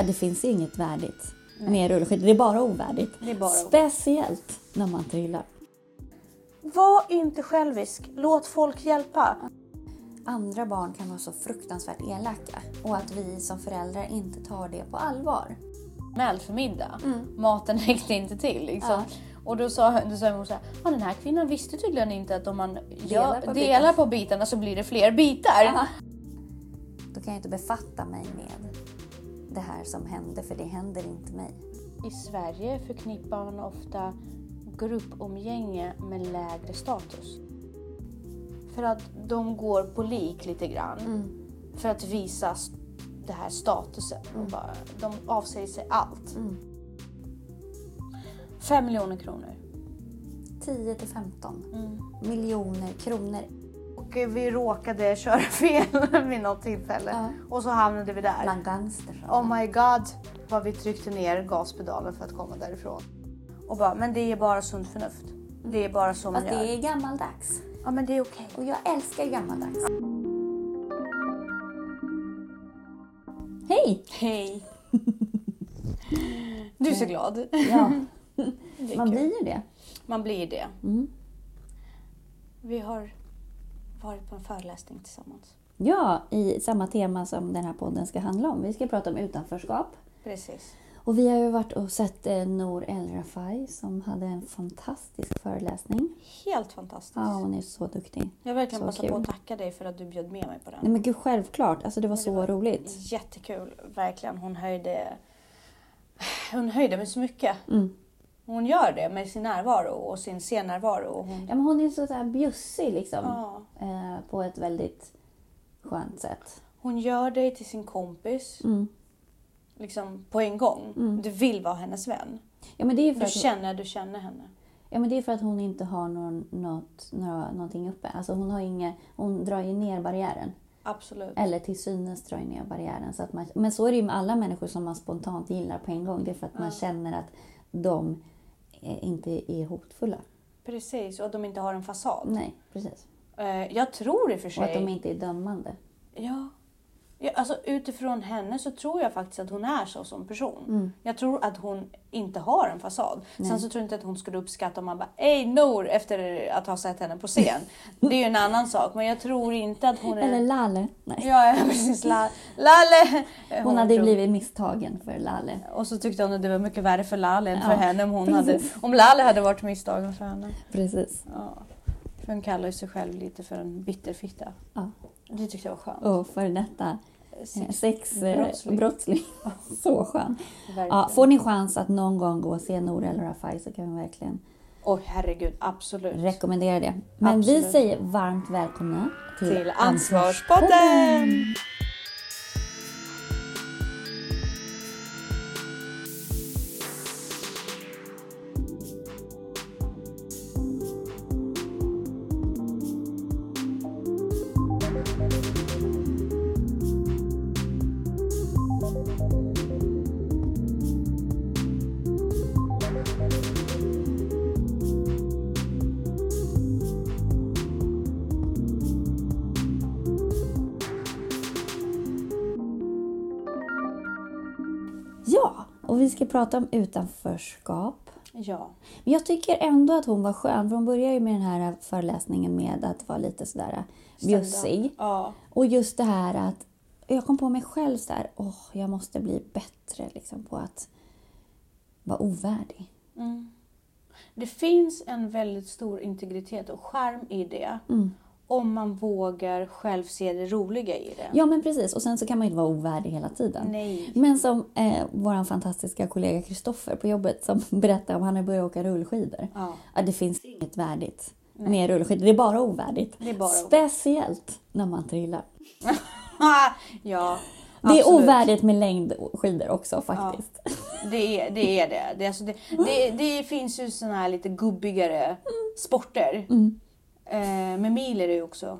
Ja, det finns inget värdigt med rullskidor. Det är bara ovärdigt. Det är bara ovärdigt. Speciellt när man trillar. Var inte självisk. Låt folk hjälpa. Andra barn kan vara så fruktansvärt elaka och att vi som föräldrar inte tar det på allvar. Anmäld för middag. Maten räckte inte till. Liksom. Ja. Och då sa, då sa min morsa, ah, den här kvinnan visste tydligen inte att om man Delar delar, på på, bitarna." delar på bitarna så blir det fler bitar. Då kan jag inte befatta mig med det här som hände, för det händer inte mig. I Sverige förknippar man ofta gruppumgänge med lägre status. För att de går på lik lite grann. För att visa det här statusen. Och bara, de avsäger sig allt. Fem miljoner kronor. 10 till 15 miljoner kronor. Och vi råkade köra fel vid något tillfälle. Ja. Och så hamnade vi där. Bland gangsters. Oh my god vad vi tryckte ner gaspedalen för att komma därifrån. Och bara, men det är bara sunt förnuft. Det är bara så man Fast gör. det är gammaldags. Ja men det är okej. Och jag älskar gammaldags. Hej! Hej. Du är så glad. Ja, man blir ju det. Man blir det. Mm. Vi har varit på en föreläsning tillsammans. Ja, i samma tema som den här podden ska handla om. Vi ska prata om utanförskap. Precis. Och vi har ju varit och sett eh, Nour El Rafai som hade en fantastisk föreläsning. Helt fantastiskt. Ja, hon är så duktig. Jag vill verkligen Så passa kul. på att tacka dig för att du bjöd med mig på den. Nej men gud, självklart. Alltså det var så var- roligt. Jättekul, verkligen. Hon höjde, hon höjde mig så mycket. Mm. Hon gör det med sin närvaro och sin scennärvaro. Hon, Ja, men hon är så där bjussig liksom. ja, Eh, på ett väldigt skönt sätt. hon gör dig till sin kompis Mm. liksom på en gång. Du vill vara hennes vän. Ja, men det är för Du att, känner, du känner henne. ja, men det är för att hon inte har någon, något, några, någonting uppe. Alltså hon, har inga, hon drar ju ner barriären. Absolut. Eller till synes drar ju ner barriären. Så att man, men så är det ju med alla människor som man spontant gillar på en gång. Det är för att man känner att de inte är hotfulla. Precis, och att de inte har en fasad. Nej, precis. Eh, Jag tror i och för Och att sig... de inte är dömande. Ja. Ja. Alltså utifrån henne så tror jag faktiskt att hon är så som person. Mm. Jag tror att hon inte har en fasad. Sen så tror jag inte att hon skulle uppskatta om man bara Ey Nour efter att ha sett henne på scen. Det är ju en annan sak. Men jag tror inte att hon är... Eller Lalle. Nej. Ja, ja precis. La... Lalle! Hon hade ju blivit misstagen för Lalle. Och så tyckte hon att det var mycket värre för Lalle än för Ja, henne om, hon hade, om Lalle hade varit misstagen för henne. Precis. Ja. För hon kallar ju sig själv lite för en bitterfitta. Ja. Det tyckte jag var skönt. Och för detta sexbrottsling. Brottsling. så skön. Ja, får ni chans att någon gång gå och se Nour El Rafai så kan vi verkligen Åh herregud, absolut. rekommendera det. Men vi Absolut. säger varmt välkomna till, Till Ansvarspodden! Ja, och vi ska prata om utanförskap. Ja. Men jag tycker ändå att hon var skön, för hon börjar ju med den här föreläsningen med att vara lite sådär bjussig. Ja. Och just det här att jag kom på mig själv så här, åh, jag måste bli bättre liksom på att vara ovärdig. Det finns en väldigt stor integritet och charm i det. Om man vågar själv se det roliga i det. Ja, men precis. Och sen så kan man ju inte vara ovärdig hela tiden. Nej. Men som eh, vår fantastiska kollega Kristoffer på jobbet som berättade om han har börjat åka rullskidor. Ja. Ja, det finns inget värdigt med rullskidor. Det är bara ovärdigt. Det är bara ovärdigt. Speciellt när man trillar. ja. Det är absolut. ovärdigt med längdskidor också faktiskt. Det är det. Är det. Det, alltså det, det, det finns ju såna här lite gubbigare sporter. Mm. Eh, med mil är det ju också.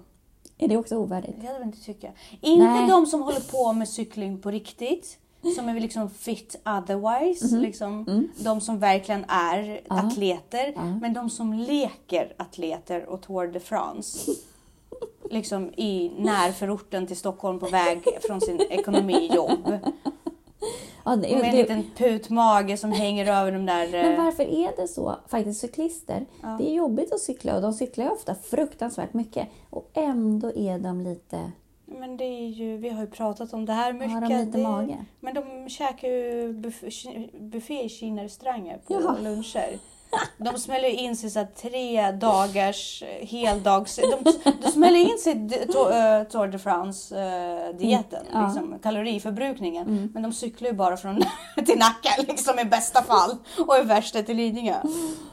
Är det också ovärdigt? Det hade inte tycka. Inte Nej. de som håller på med cykling på riktigt. Som är liksom fit otherwise. Mhm. Liksom, Mm. De som verkligen är atleter. Men de som leker atleter och Tour de France. Liksom i närförorten till Stockholm på väg från sin ekonomijobb. Ja, Ja, det, Med en det, liten putmage som hänger över de där... men eh, varför är det så? Faktiskt cyklister, det är jobbigt att cykla och de cyklar ju ofta fruktansvärt mycket. Och ändå är de lite... Men det är ju, vi har ju pratat om det här mycket. Har de lite det, mage? Men de käkar ju buff, buffé i Kina-restauranger på Ja. luncher. De smäller in sig så tre dagars eh, heldags... De, de smäller in sig eh, Tour de France-dieten, Mm, ja. liksom, kaloriförbrukningen. Men de cyklar ju bara från till Nacka liksom, i bästa fall och i värsta till Lidingö.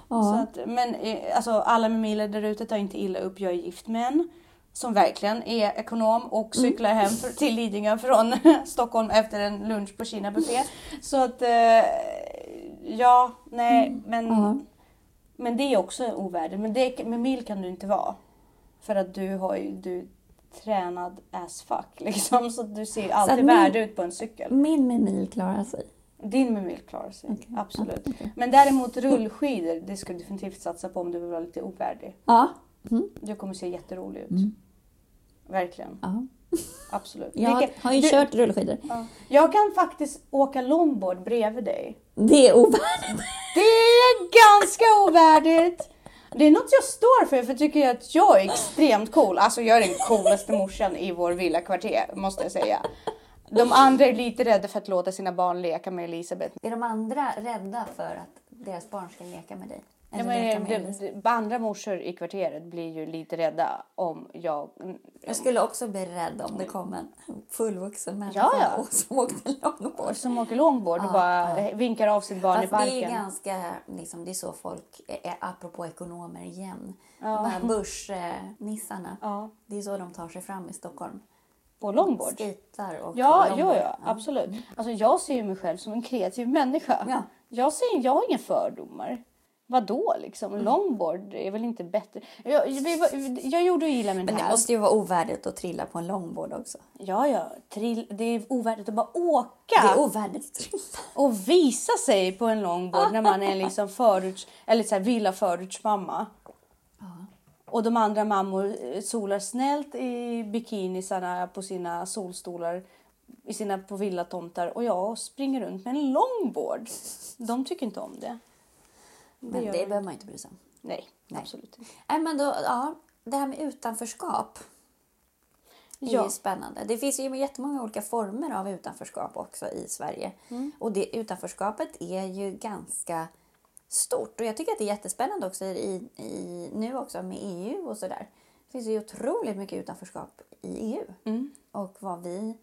Ja. Så att, men eh, alltså, alla med miler där ute tar inte illa upp. Jag är gift med en som verkligen är ekonom och cyklar hem till Lidingö från Stockholm efter en lunch på Kina buffé. Så att eh, ja, nej, men, Ja. men det är också ovärdigt. Men det, med mil kan du inte vara. För att du har ju du tränad as fuck liksom. Så du ser alltid värd ut på en cykel. Min med mil klarar sig. Din med mil klarar sig, Okej. absolut. Okej. Men däremot rullskidor, det ska du definitivt satsa på om du vill vara lite ovärdig. Ja. Mm. Du kommer se jätterolig ut. Mm. Verkligen, ja. absolut. Jag Vilket- har ju du- kört rullskidor. Ja. Jag kan faktiskt åka longboard bredvid dig. Det är ovärdigt. Det är ganska ovärdigt. Det är något jag står för, för jag tycker att jag är extremt cool. Alltså jag är den coolaste morsan i vår villakvarter, måste jag säga. De andra är lite rädda för att låta sina barn leka med Elisabeth. Är de andra rädda för att deras barn ska leka med dig? Ja, Eller men, Elise? det, andra morsor i kvarteret blir ju lite rädda om jag... Jag skulle också bli rädd om det kom en fullvuxen människa Ja, ja. och som åkte långbord. Som åker longboard och Ja, bara vinkar av sitt barn i Fast det är parken. ganska, liksom, det är så folk, är, apropå ekonomer igen, Ja. de här börsnissarna. Ja, Det är så de tar sig fram i Stockholm. på. Skejtar och Ja, longboard. ja, absolut. Alltså jag ser ju mig själv som en kreativ människa. Ja. Jag, ser, jag har inga fördomar. Vadå liksom? Mm. Longboard är väl inte bättre? Jag, var- jag gjorde gillade med Men det det här. måste ju vara ovärdigt att trilla på en longboard också. Ja, ja. Trill, det är ovärdigt att bara Det åka är ovärdigt att trilla. och visa sig på en longboard när man är liksom förorts, eller så här villa förortsmamma. Och de andra mammor eh, solar snällt i bikinisarna på sina solstolar i sina på villatomtar och jag springer runt med en longboard. De tycker inte om det. Men det de. behöver man inte bry sig om. Nej, Nej. absolut inte. Nej, men då, ja, det här med utanförskap är Ja. ju spännande. Det finns ju jättemånga olika former av utanförskap också i Sverige. Och det utanförskapet är ju ganska stort. Och jag tycker att det är jättespännande också i, i, nu också med EU och sådär. Det finns ju otroligt mycket utanförskap i EU. Mm. Och vad vi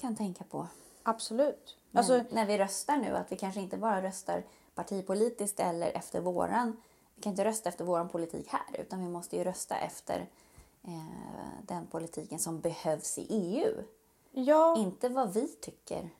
kan tänka på Absolut. när, Alltså, när vi röstar nu. Att vi kanske inte bara röstar partipolitiskt eller efter våran... Vi kan inte rösta efter våran politik här utan vi måste ju rösta efter eh, den politiken som behövs i EU. ja, Inte vad vi tycker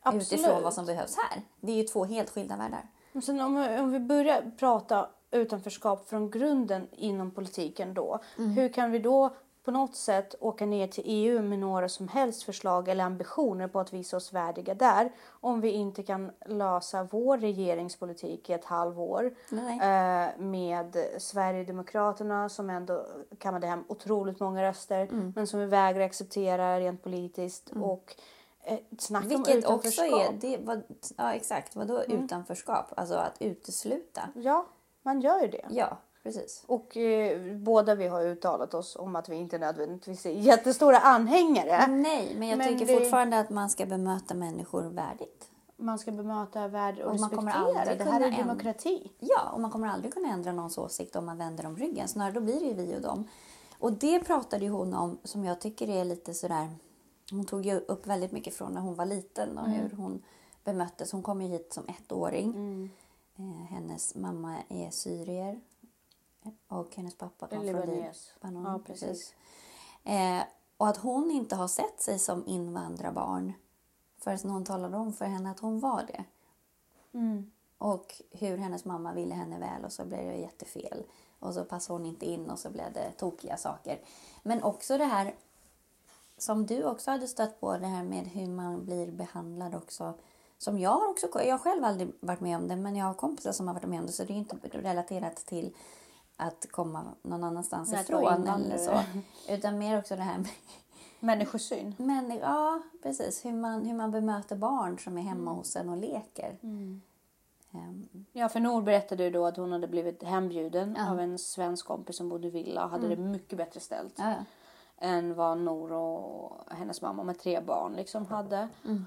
absolut. utifrån vad som behövs här. Det är ju två helt skilda världar. Men Sen om, om vi börjar prata utanförskap från grunden inom politiken då. Hur kan vi då på något sätt åka ner till EU med några som helst förslag eller ambitioner på att visa oss värdiga där om vi inte kan lösa vår regeringspolitik i ett halvår Nej. eh, med Sverigedemokraterna som ändå kammade hem otroligt många röster men som vi vägrar acceptera rent politiskt och eh, snacka om Vilket också utanförskap. är... Det, vad, ja, exakt. Vadå utanförskap? Alltså att utesluta. Ja, man gör ju det. Ja, precis. Och eh, båda vi har uttalat oss om att vi inte nödvändigtvis är jättestora anhängare. Nej, men jag Men tycker det- fortfarande att man ska bemöta människor värdigt. Man ska bemöta värde och, Och man kommer respektera. aldrig Det här är demokrati. Ja, och man kommer aldrig kunna ändra någons åsikt om man vänder dem ryggen. Snarare då blir det ju vi och dem. Och det pratade ju hon om som jag tycker är lite sådär... Hon tog ju upp väldigt mycket från när hon var liten och Mm. hur hon bemöttes. Hon kom ju hit som ettåring. Eh, hennes mamma är syrier och hennes pappa kom från. Libanon. Ja, precis. precis. Eh, och att hon inte har sett sig som invandrarbarn förrän någon talade om för henne att hon var det. Mm. Och hur hennes mamma ville henne väl och så blev det jättefel. Och så passade hon inte in och så blev det tokiga saker. Men också det här som du också hade stött på, det här med hur man blir behandlad också. Som jag har också, jag har själv aldrig varit med om det, men jag har kompisar som har varit med om det. Så det är inte relaterat till att komma någon annanstans Nej, ifrån eller så. Utan mer också det här med Människosyn. Men, ja, precis. Hur man, hur man bemöter barn som är hemma Mm. hos en och leker. Ehm, Ja, för Nor berättade ju då att hon hade blivit hembjuden Ja. av en svensk kompis som bodde i villa och hade det mycket bättre ställt ja, ja. än vad Nor och hennes mamma med tre barn liksom hade. Mm.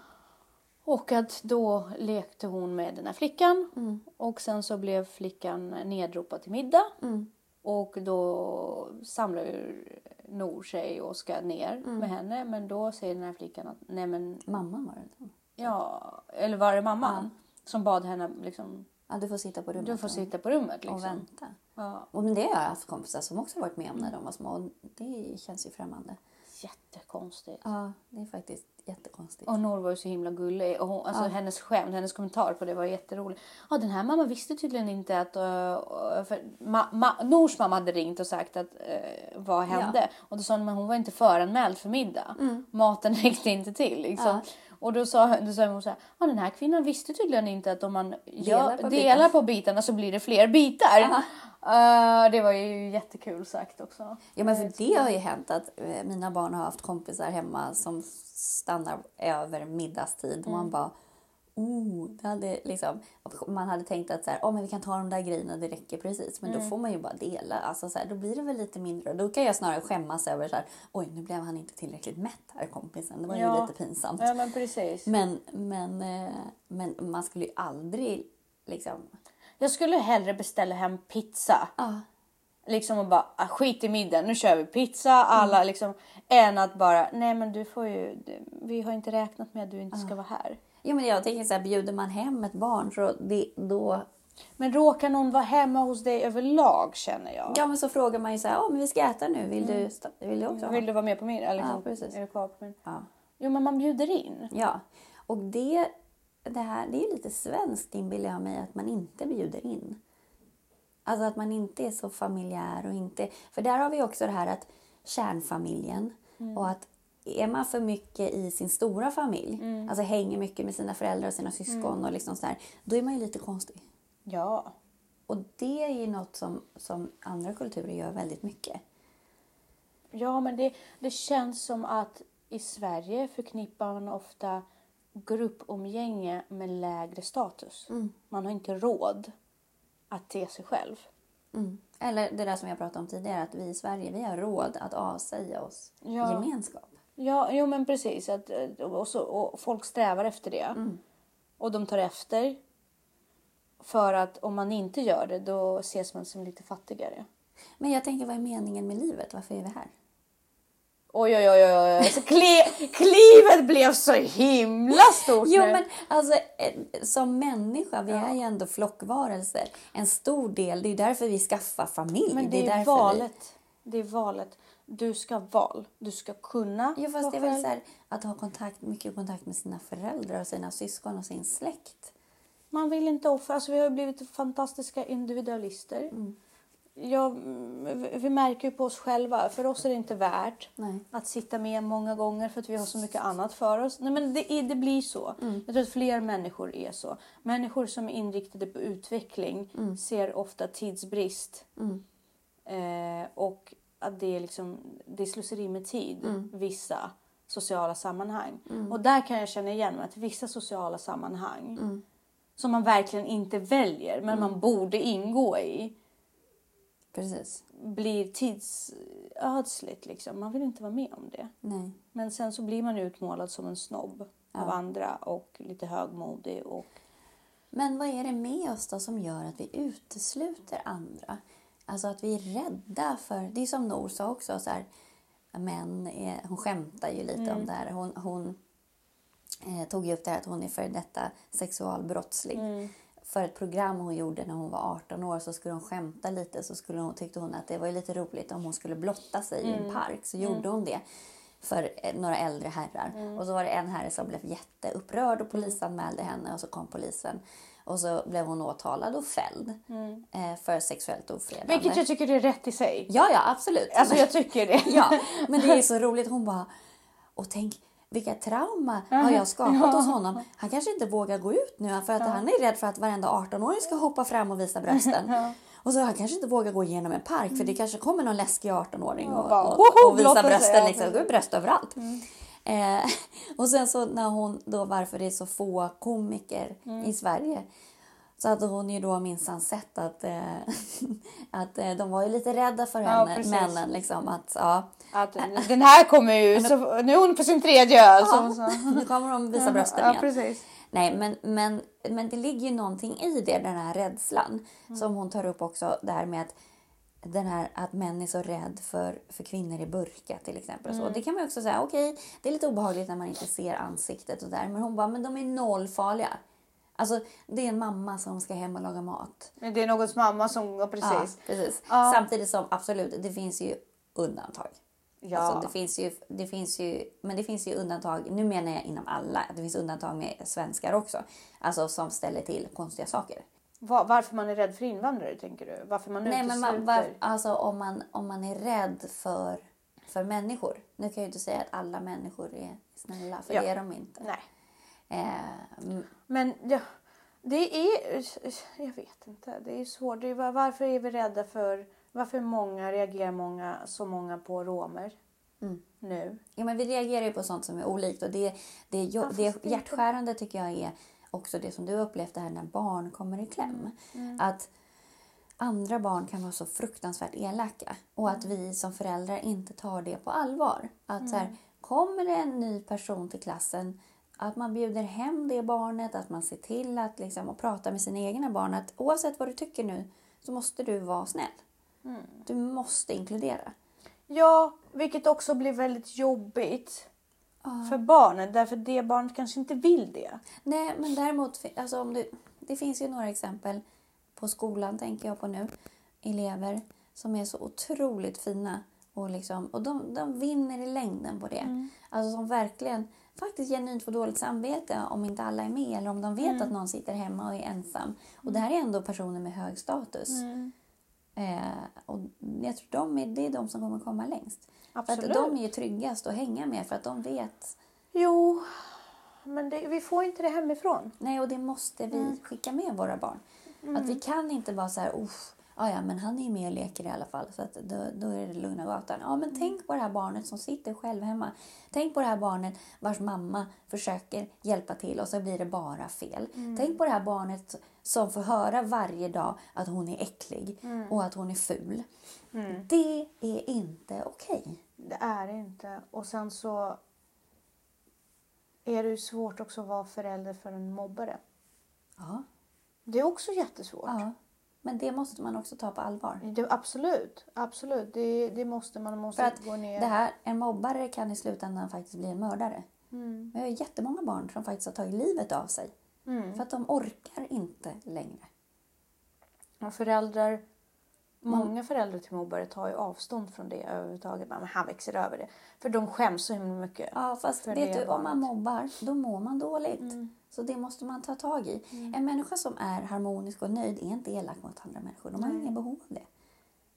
Och att då lekte hon med den här flickan Mm. och sen så blev flickan nedropad till middag Mm. och då samlar ju Nor sig och ska ner Mm. med henne men då säger den här flickan att nej men Mamman var det. ja, eller var det mamman som bad henne liksom Ja, du får sitta på rummet du får och- sitta på rummet och liksom. vänta. Ja, Och men det har jag haft kompisar som också varit med om när de var små. Och det känns ju främmande. Jättekonstigt. Ja, det är faktiskt jättekonstigt. Och Nor var ju så himla gullig. Och hon, alltså Ja. hennes skämt, hennes kommentar på det var jätterolig. Ja, den här mamman visste tydligen inte att... Uh, för ma, ma, Nors mamma hade ringt och sagt att uh, vad hände. Och då sa hon att hon var inte föranmäld för middag. Maten räckte inte till liksom. Mm. Ja. Och då sa, då sa hon så här, ja den här kvinnan visste tydligen inte att om man Delar delar på på, bitarna." delar på bitarna så blir det fler bitar. Uh, det var ju jättekul sagt också. Ja, men för det har ju hänt att eh, mina barn har haft kompisar hemma som stannar över middagstid. Och man bara, oh, det hade liksom, man hade tänkt att så här, oh, men vi kan ta de där grejerna, det räcker precis. Men då får man ju bara dela. Alltså, så här, då blir det väl lite mindre. Då kan jag snarare skämmas över så här, oj, nu blev han inte tillräckligt mätt här kompisen. Det var ju Ja. lite pinsamt. Ja men precis. Men, men, eh, men man skulle ju aldrig liksom, Jag skulle hellre beställa hem pizza. ah, Liksom och bara ah, skit i middagen, nu kör vi pizza alla liksom. Än att bara nej men du får ju, du, vi har inte räknat med att du inte ska vara här. Jo, men jag tänker så här, bjuder man hem ett barn så det, då... Men råkar någon vara hemma hos dig överlag känner jag. Ja, men så frågar man ju så här, ja men vi ska äta nu, vill, du, sta- vill du också ha? Vill du vara med på middag? Liksom, Ja, precis. Är du kvar på min? Ja. Jo men man bjuder in. ja. Och det, det här, det är ju lite svenskt inbillar jag mig, att man inte bjuder in. Alltså att man inte är så familjär och inte... För där har vi också det här att kärnfamiljen och att är man för mycket i sin stora familj, alltså hänger mycket med sina föräldrar och sina syskon och liksom så här, då är man ju lite konstig. Ja. Och det är ju något som, som andra kulturer gör väldigt mycket. Ja men det, det känns som att i Sverige förknippar man ofta gruppumgänge med lägre status. Man har inte råd att ge sig själv. Mm. Eller det där som jag pratade om tidigare, att vi i Sverige vi har råd att avsäga oss Ja. gemenskap. Ja, jo men precis. Att, eh, och, så, och folk strävar efter det. Och de tar efter. För att om man inte gör det då ses man som lite fattigare. Men jag tänker, vad är meningen med livet? Varför är vi här? Oj, oj, oj, oj. oj. Så kli, klivet blev så himla stort Jo, nu. men alltså som människa, vi är ju ändå flockvarelser. En stor del, det är därför vi skaffar familj. Men det är, därför valet. Det är valet. Du ska val. Du ska kunna Vi... Jo, fast vara det är väl så här, att ha kontakt, mycket kontakt med sina föräldrar och sina syskon och sin släkt. Man vill inte offra. Alltså, vi har blivit fantastiska individualister. Mm. Ja, mm, vi märker ju på oss själva. För oss är det inte värt Nej. att sitta med många gånger för att vi har så mycket annat för oss. Nej, men det, det blir så. Mm. Jag tror att fler människor är så. Människor som är inriktade på utveckling Mm. ser ofta tidsbrist. Eh, och att det är, liksom, det är slöseri med tid, Mm. vissa sociala sammanhang. Och där kan jag känna igen mig att vissa sociala sammanhang Mm. som man verkligen inte väljer men man borde ingå i Precis. blir tidsödsligt. Liksom. Man vill inte vara med om det. Nej. Men sen så blir man utmålad som en snobb av Ja. andra och lite högmodig. Och... Men vad är det med oss då som gör att vi utesluter andra? Alltså att vi är rädda för... Det är som Nor sa också, så här, män är, hon skämtar ju lite om det här. Hon, hon eh, tog ju upp det här att hon är före detta sexualbrottslig. För ett program hon gjorde när hon var 18 år så skulle hon skämta lite. Så skulle hon, tyckte hon att det var lite roligt om hon skulle blotta sig i en park. Så gjorde hon det för eh, några äldre herrar. Och så var det en herre som blev jätteupprörd och polisanmälde henne och så kom polisen. Och så blev hon åtalad och fälld eh, för sexuellt ofredande. Vilket jag tycker är rätt i sig. Ja, ja, absolut. Alltså jag tycker det. ja, men det är så roligt. Hon bara, och tänk vilka trauma har jag skapat hos honom. Han kanske inte vågar gå ut nu för att han är rädd för att varenda 18-åring ska hoppa fram och visa brösten. Och så han kanske inte vågar gå igenom en park för det kanske kommer någon läskig 18-åring och, och, och blotta sig, brösten. ja, Liksom. Det går bröst överallt. Eh, och sen så när hon då varför det är så få komiker Mm. i Sverige så hade hon ju då minsann sett att, eh, att eh, de var ju lite rädda för Ja, henne, precis. männen. Liksom, att, ja, Att den här kommer ju, så nu är hon på sin tredje öl. som- så. nu kommer de visa brösten Ja, igen. precis. Nej, men, men, men det ligger ju någonting i det, den här rädslan. Som hon tar upp också, det här med att, den här, att män är så rädd för, för kvinnor i burka till exempel. Så det kan man också säga, okej, det är lite obehagligt när man inte ser ansiktet och där. Men hon bara, men de är nollfarliga. Alltså, det är en mamma som ska hem och laga mat. Det är någons mamma som, ja, precis. Ja, precis. Ja. Samtidigt som absolut, det finns ju undantag. Ja. Alltså, det, finns ju, det finns ju, men det finns ju undantag, nu menar jag inom alla, det finns undantag med svenskar också. Alltså som ställer till konstiga saker. Va- varför man är rädd för invandrare tänker du? Varför man Nej men utesluter? man, var, alltså om man, om man är rädd för, för människor. Nu kan jag ju inte säga att alla människor är snälla, för Ja. det är de inte. Nej. Eh, mm, Men ja, det är... Jag vet inte. Det är svårt. Det är, var- varför är vi rädda för... Varför många reagerar många, så många på romer Mm. nu? Ja, men vi reagerar ju på sånt som är olikt. Och det, det, Ja, det, hjärtskärande tycker jag är också det som du upplevt det här när barn kommer i kläm. Mm. Att andra barn kan vara så fruktansvärt elaka och att vi som föräldrar inte tar det på allvar. Att så här, kommer det en ny person till klassen att man bjuder hem det barnet, att man ser till att liksom, och prata med sina egna barn att oavsett vad du tycker nu så måste du vara snäll. Du måste inkludera. Ja, vilket också blir väldigt jobbigt för barnet. Därför det barnet kanske inte vill det. Nej, men däremot, alltså om du, det finns ju några exempel på skolan, tänker jag på nu. Elever som är så otroligt fina och, liksom, och de, de vinner i längden på det. Alltså som verkligen faktiskt genuint får dåligt samvete om inte alla är med eller om de vet att någon sitter hemma och är ensam. Och det här är ändå personer med hög status. Eh, och jag tror de är, det är de som kommer komma längst. För Absolut. att de är ju tryggast att hänga med för att de vet Jo, men det, vi får inte det hemifrån. Nej, och det måste vi skicka med våra barn. Att vi kan inte bara så här, usch, ja, ja, men han är ju med och leker i alla fall, så att då, då är det lugna gatan. Ja, men tänk på det här barnet som sitter själv hemma. Tänk på det här barnet vars mamma försöker hjälpa till och så blir det bara fel. Tänk på det här barnet som får höra varje dag att hon är äcklig och att hon är ful. Det är inte okej. Det är det inte. Och sen så är det ju svårt också att vara förälder för en mobbare. Ja, Det är också jättesvårt. ja. Men det måste man också ta på allvar. Det, absolut, absolut. Det, det måste man måste För att gå ner. det här, en mobbare kan i slutändan faktiskt bli en mördare. Mm. Vi har ju jättemånga barn som faktiskt har tagit livet av sig. Mm. För att de orkar inte längre. Och föräldrar, många föräldrar till mobbare tar ju avstånd från det överhuvudtaget. Men han växer över det. För de skäms så himla mycket. Ja, fast vet du, om man mobbar, då mår man dåligt. Så det måste man ta tag i. En människa som är harmonisk och nöjd är inte elak mot andra människor. De har inga behov av det.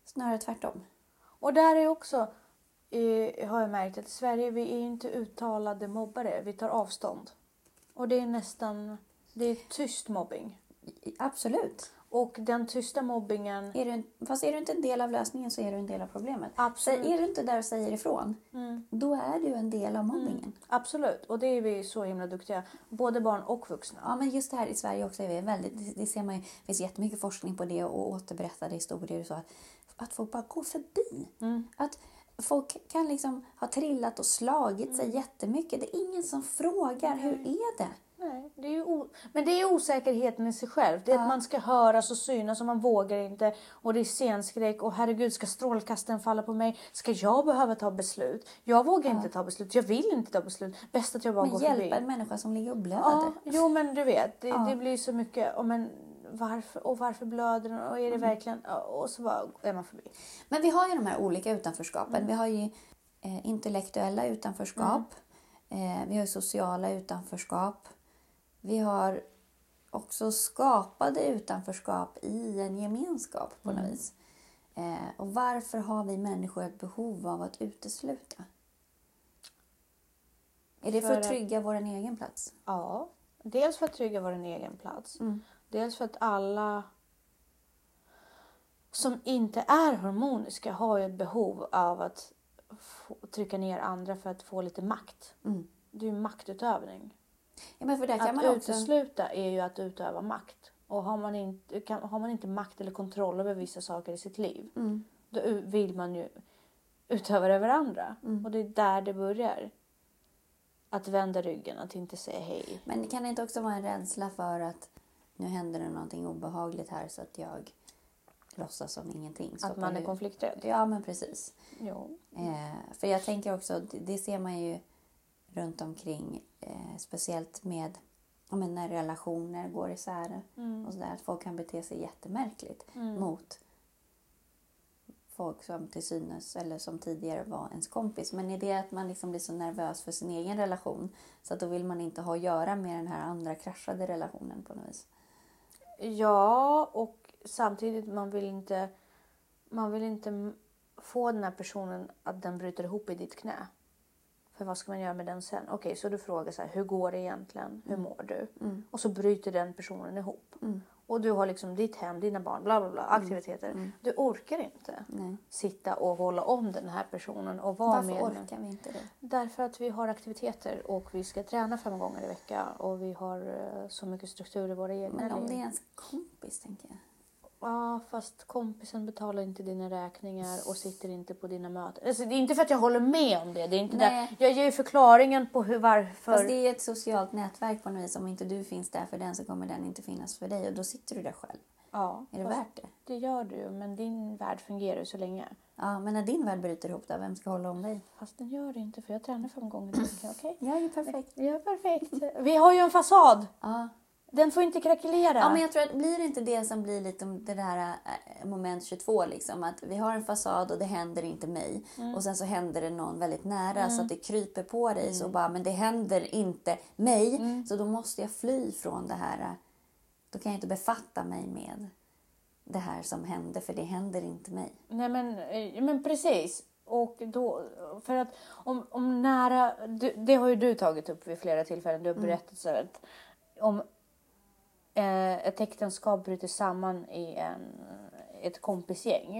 Snarare tvärtom. Och där är också, eh, har jag märkt att i Sverige vi är inte uttalade mobbare. Vi tar avstånd. Och det är nästan, det är tyst mobbing. Absolut. Och den tysta mobbingen, Är du, fast är du inte en del av lösningen så är du en del av problemet. Absolut. Så är du inte där och säger ifrån, då är du en del av mobbningen. absolut. Och det är vi så himla duktiga. Både barn och vuxna. Ja, men just det här i Sverige också är vi väldigt, det- ser man ju, det finns jättemycket forskning på det och återberättade historier och så. Att, att folk bara går förbi. Att folk kan liksom ha trillat och slagit sig jättemycket. Det är ingen som frågar, hur är det? Nej, det är ju o- men det är osäkerheten i sig själv. Det är att man ska höras och synas och man vågar inte. Och det är scenskräck och herregud ska strålkasten falla på mig? Ska jag behöva ta beslut? Jag vågar inte ta beslut. Jag vill inte ta beslut. Bäst att jag bara Men går hjälpa förbi. en människa som ligger och blöder. Ja, jo men du vet, det, det blir så mycket. Och men varför, och varför blöder den? Och är det verkligen... ja, Och så bara är man förbi. Men vi har ju de här olika utanförskapen. Vi har ju eh, intellektuella utanförskap. Eh, vi har sociala utanförskap. Vi har också skapade utanförskap i en gemenskap på något vis. Eh, och varför har vi människor ett behov av att utesluta? Är det för, För att trygga vår egen plats? Ja, dels för att trygga vår egen plats. Dels för att alla... som inte är harmoniska har ju ett behov av att få, trycka ner andra för att få lite makt. Mm. Det är ju maktutövning. Ja, men för där kan Att man också... utesluta är ju att utöva makt. Och har man, inte, kan, har man inte makt eller kontroll över vissa saker i sitt liv Mm. då vill man ju utöva det över andra. Mm. Och det är där det börjar. Att vända ryggen, att inte säga hej. Men kan det inte också vara en rädsla för att nu händer det någonting obehagligt här så att jag låtsas som ingenting? Att stoppar man är konflikträdd. Ja, men precis. Jo. Eh, för jag tänker också, det ser man ju runt omkring, eh, speciellt med ja, men när relationer går isär Mm. och sådär, att folk kan bete sig jättemärkligt Mm. mot folk som till synes, eller som tidigare var ens kompis. Men är det att man liksom blir så nervös för sin egen relation så att då vill man inte ha att göra med den här andra kraschade relationen på något vis? Ja, och samtidigt man vill inte man vill inte få den här personen att den bryter ihop i ditt knä. För vad ska man göra med den sen? Okej, så du frågar så här, hur går det egentligen? Hur mår du? Mm. Och så bryter den personen ihop. Mm. Och du har liksom ditt hem, dina barn, bla bla bla, aktiviteter. Du orkar inte Nej. sitta och hålla om den här personen och vara Varför med den. orkar vi inte det? Därför att vi har aktiviteter och vi ska träna fem gånger i veckan och vi har eh, så mycket struktur i våra egna Men om liv. det är ens kompis, tänker jag. Ja, fast kompisen betalar inte dina räkningar och sitter inte på dina möten. Alltså, det är inte för att jag håller med om det. det är inte Nej. där. Jag ger ju förklaringen på hur, varför. Fast det är ett socialt nätverk på något vis. Om inte du finns där för den så kommer den inte finnas för dig och då sitter du där själv. Ja, Är det värt det? det gör du men din värld fungerar ju så länge. Ja, men när din värld bryter ihop då, vem ska hålla om dig? Fast den gör det inte för jag tränar fem gånger i veckan, okej? Jag är perfekt. Ja, perfekt. Vi har ju en fasad. Ja. Den får inte krackelera. ja, men jag tror att blir det inte det som blir lite det där äh, moment 22 liksom. Att vi har en fasad och det händer inte mig. Och sen så händer det någon väldigt nära så att det kryper på dig. Så bara, men det händer inte mig. Så då måste jag fly från det här. äh, Då kan jag inte befatta mig med det här som hände för det händer inte mig. Nej men, eh, men precis. Och då, för att om, om nära, det har ju du tagit upp vid flera tillfällen, du har berättat så att om eh, ett äktenskap bryter samman i en, ett kompisgäng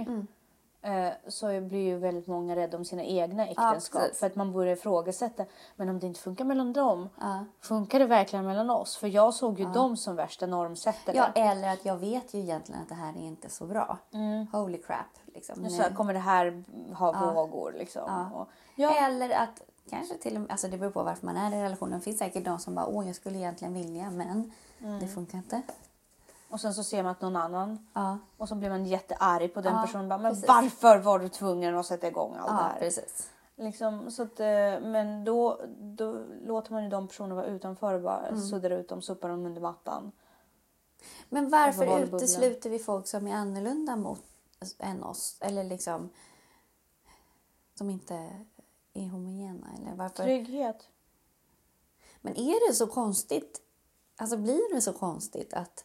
eh, så blir ju väldigt många rädda om sina egna äktenskap. precis. för att man börjar ifrågasätta, men om det inte funkar mellan dem, Ja. funkar det verkligen mellan oss? För jag såg ju dem som värsta normsättare. Ja, eller att jag vet ju egentligen att det här är inte så bra. Holy crap. Liksom. Så kommer det här ha vågor liksom? Ja. Och, ja. Eller att kanske till och med, alltså det beror på varför man är i relationen. Det finns säkert de som bara, åh jag skulle egentligen vilja men Mm. det funkar inte. Och sen så ser man att någon annan Ja, och så blir man jättearg på den Ja, personen. Bara, men precis. varför var du tvungen att sätta igång allt det ja här? precis. Liksom, så att, eh, men då, då låter man ju de personerna vara utanför och bara Mm. suddar ut dem, sopar dem under mattan. Men Varför det utesluter vi folk som är annorlunda mot än oss? Eller liksom som inte är homogena? Eller varför? Trygghet. Men är det så konstigt? Alltså blir det så konstigt att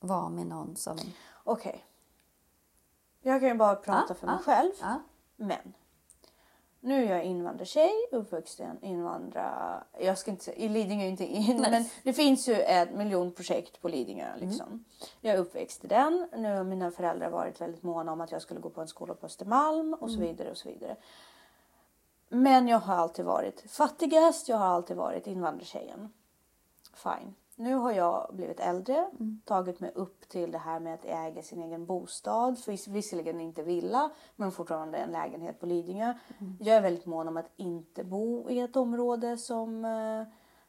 vara med någon som... Okej. Jag kan ju bara prata Ja, för mig ja, själv. Ja, Men. Nu är jag invandrartjej, uppvuxen en invandra... Jag ska inte säga, i Lidingö är inte in, Nej. men det finns ju ett miljonprojekt på Lidingö. Liksom. Jag är uppväxt i den. Nu har mina föräldrar varit väldigt måna om att jag skulle gå på en skola på Östermalm och så vidare och så vidare. Men jag har alltid varit fattigast, jag har alltid varit invandrartjejen. Fine. Nu har jag blivit äldre, tagit mig upp till det här med att äga sin egen bostad. För visserligen inte villa, men fortfarande en lägenhet på Lidingö. Jag är väldigt mån om att inte bo i ett område som eh,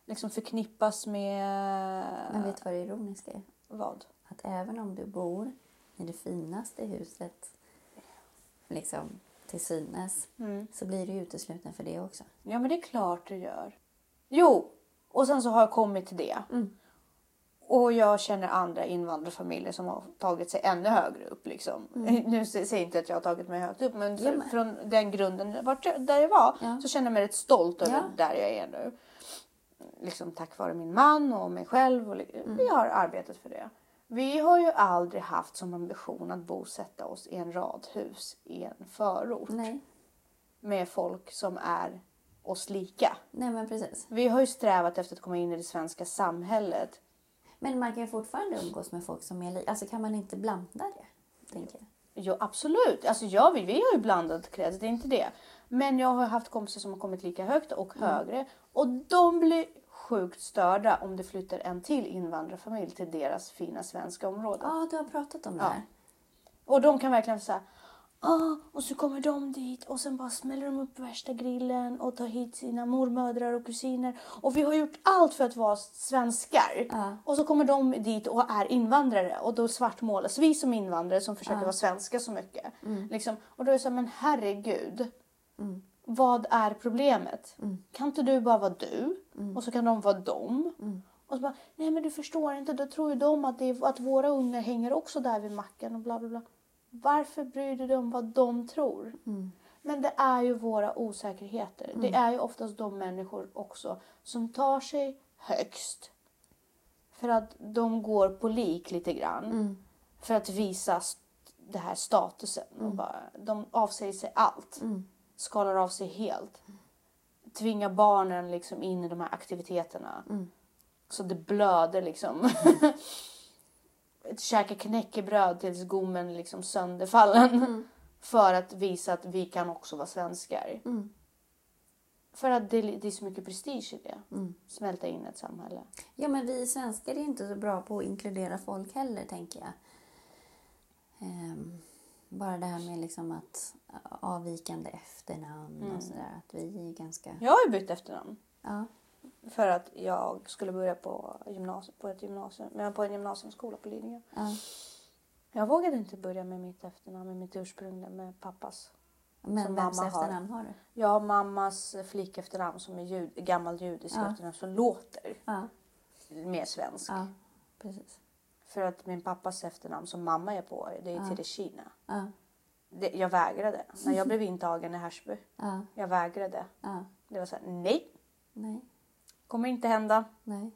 liksom förknippas med... men vet du vad det ironiska är? Vad? Att även om du bor i det finaste huset, liksom till synes, Mm. så blir du utesluten för det också. Ja, men det är klart du gör. Jo, och sen så har jag kommit till det. Mm. Och jag känner andra invandrarfamiljer som har tagit sig ännu högre upp. Liksom. Nu säger jag inte att jag har tagit mig högt upp, men Ja, för, men- från den grunden vart där jag var Ja. så känner jag mig rätt stolt över Ja. där jag är nu. Liksom tack vare min man och mig själv. Och, Mm. Vi har arbetat för det. Vi har ju aldrig haft som ambition att bosätta oss i en radhus i en förort Nej, med folk som är oss lika. Nej men precis. Vi har ju strävat efter att komma in i det svenska samhället. Men man kan ju fortfarande umgås med folk som är lika. Alltså kan man inte blanda det? tänker jag. Jo, absolut. Alltså, ja, vi, vi har ju blandat krets, det är inte det. Men jag har haft kompisar som har kommit lika högt och Mm. högre. Och de blir sjukt störda om det flyttar en till invandrarfamilj till deras fina svenska område. Ja, du har pratat om det Ja. här. Och de kan verkligen säga Ah, och så kommer de dit och sen bara smäller de upp värsta grillen och tar hit sina mormödrar och kusiner. Och vi har gjort allt för att vara svenskar. Ja. Och så kommer de dit och är invandrare och då svartmålas vi som invandrare som försöker Ja. vara svenska så mycket. Mm. Liksom. Och då är det så här, men herregud. Vad är problemet? Mm. Kan inte du bara vara du? Och så kan de vara dem. Mm. Och så bara, nej men du förstår inte, då tror ju de att, det är, att våra ungar hänger också där vid macken och bla bla bla. Varför bryr du dig om vad de tror? Mm. Men det är ju våra osäkerheter. Det är ju oftast de människor också som tar sig högst. För att de går på lik lite grann. Mm. För att visa det här statusen. Och bara, de avsäger sig allt. Mm. Skalar av sig helt. Tvingar barnen liksom in i de här aktiviteterna. Mm. Så det blöder liksom. Käka knäckebröd tills gommen liksom sönderfallen. För att visa att vi kan också vara svenskar. Mm. För att det, det är så mycket prestige i det. Mm. Smälta in i ett samhälle. Ja, men vi svenskar är inte så bra på att inkludera folk heller, tänker jag. Ehm, bara det här med liksom att avvikande efternamn och sådär. Att vi är ganska... Jag har ju bytt efternamn. Ja. För att jag skulle börja på, gymnasium, på, ett gymnasium, men på en gymnasieskola på Lidingö. ja. Jag vågade inte börja med mitt efternamn, med mitt ursprung, med pappas. Men Som vems mamma har. efternamn har du? Jag har mammas flickefternamn som är jud, gammal judisk Ja. efternamn som låter Ja. mer svensk. Ja, precis. För att min pappas efternamn som mamma är på, det är Ja. Teresina. Ja. Det, jag vägrade. När jag blev intagen i Härsby. Ja. Jag vägrade. Ja. Det var så här, nej, Nej. Kommer inte hända. Nej.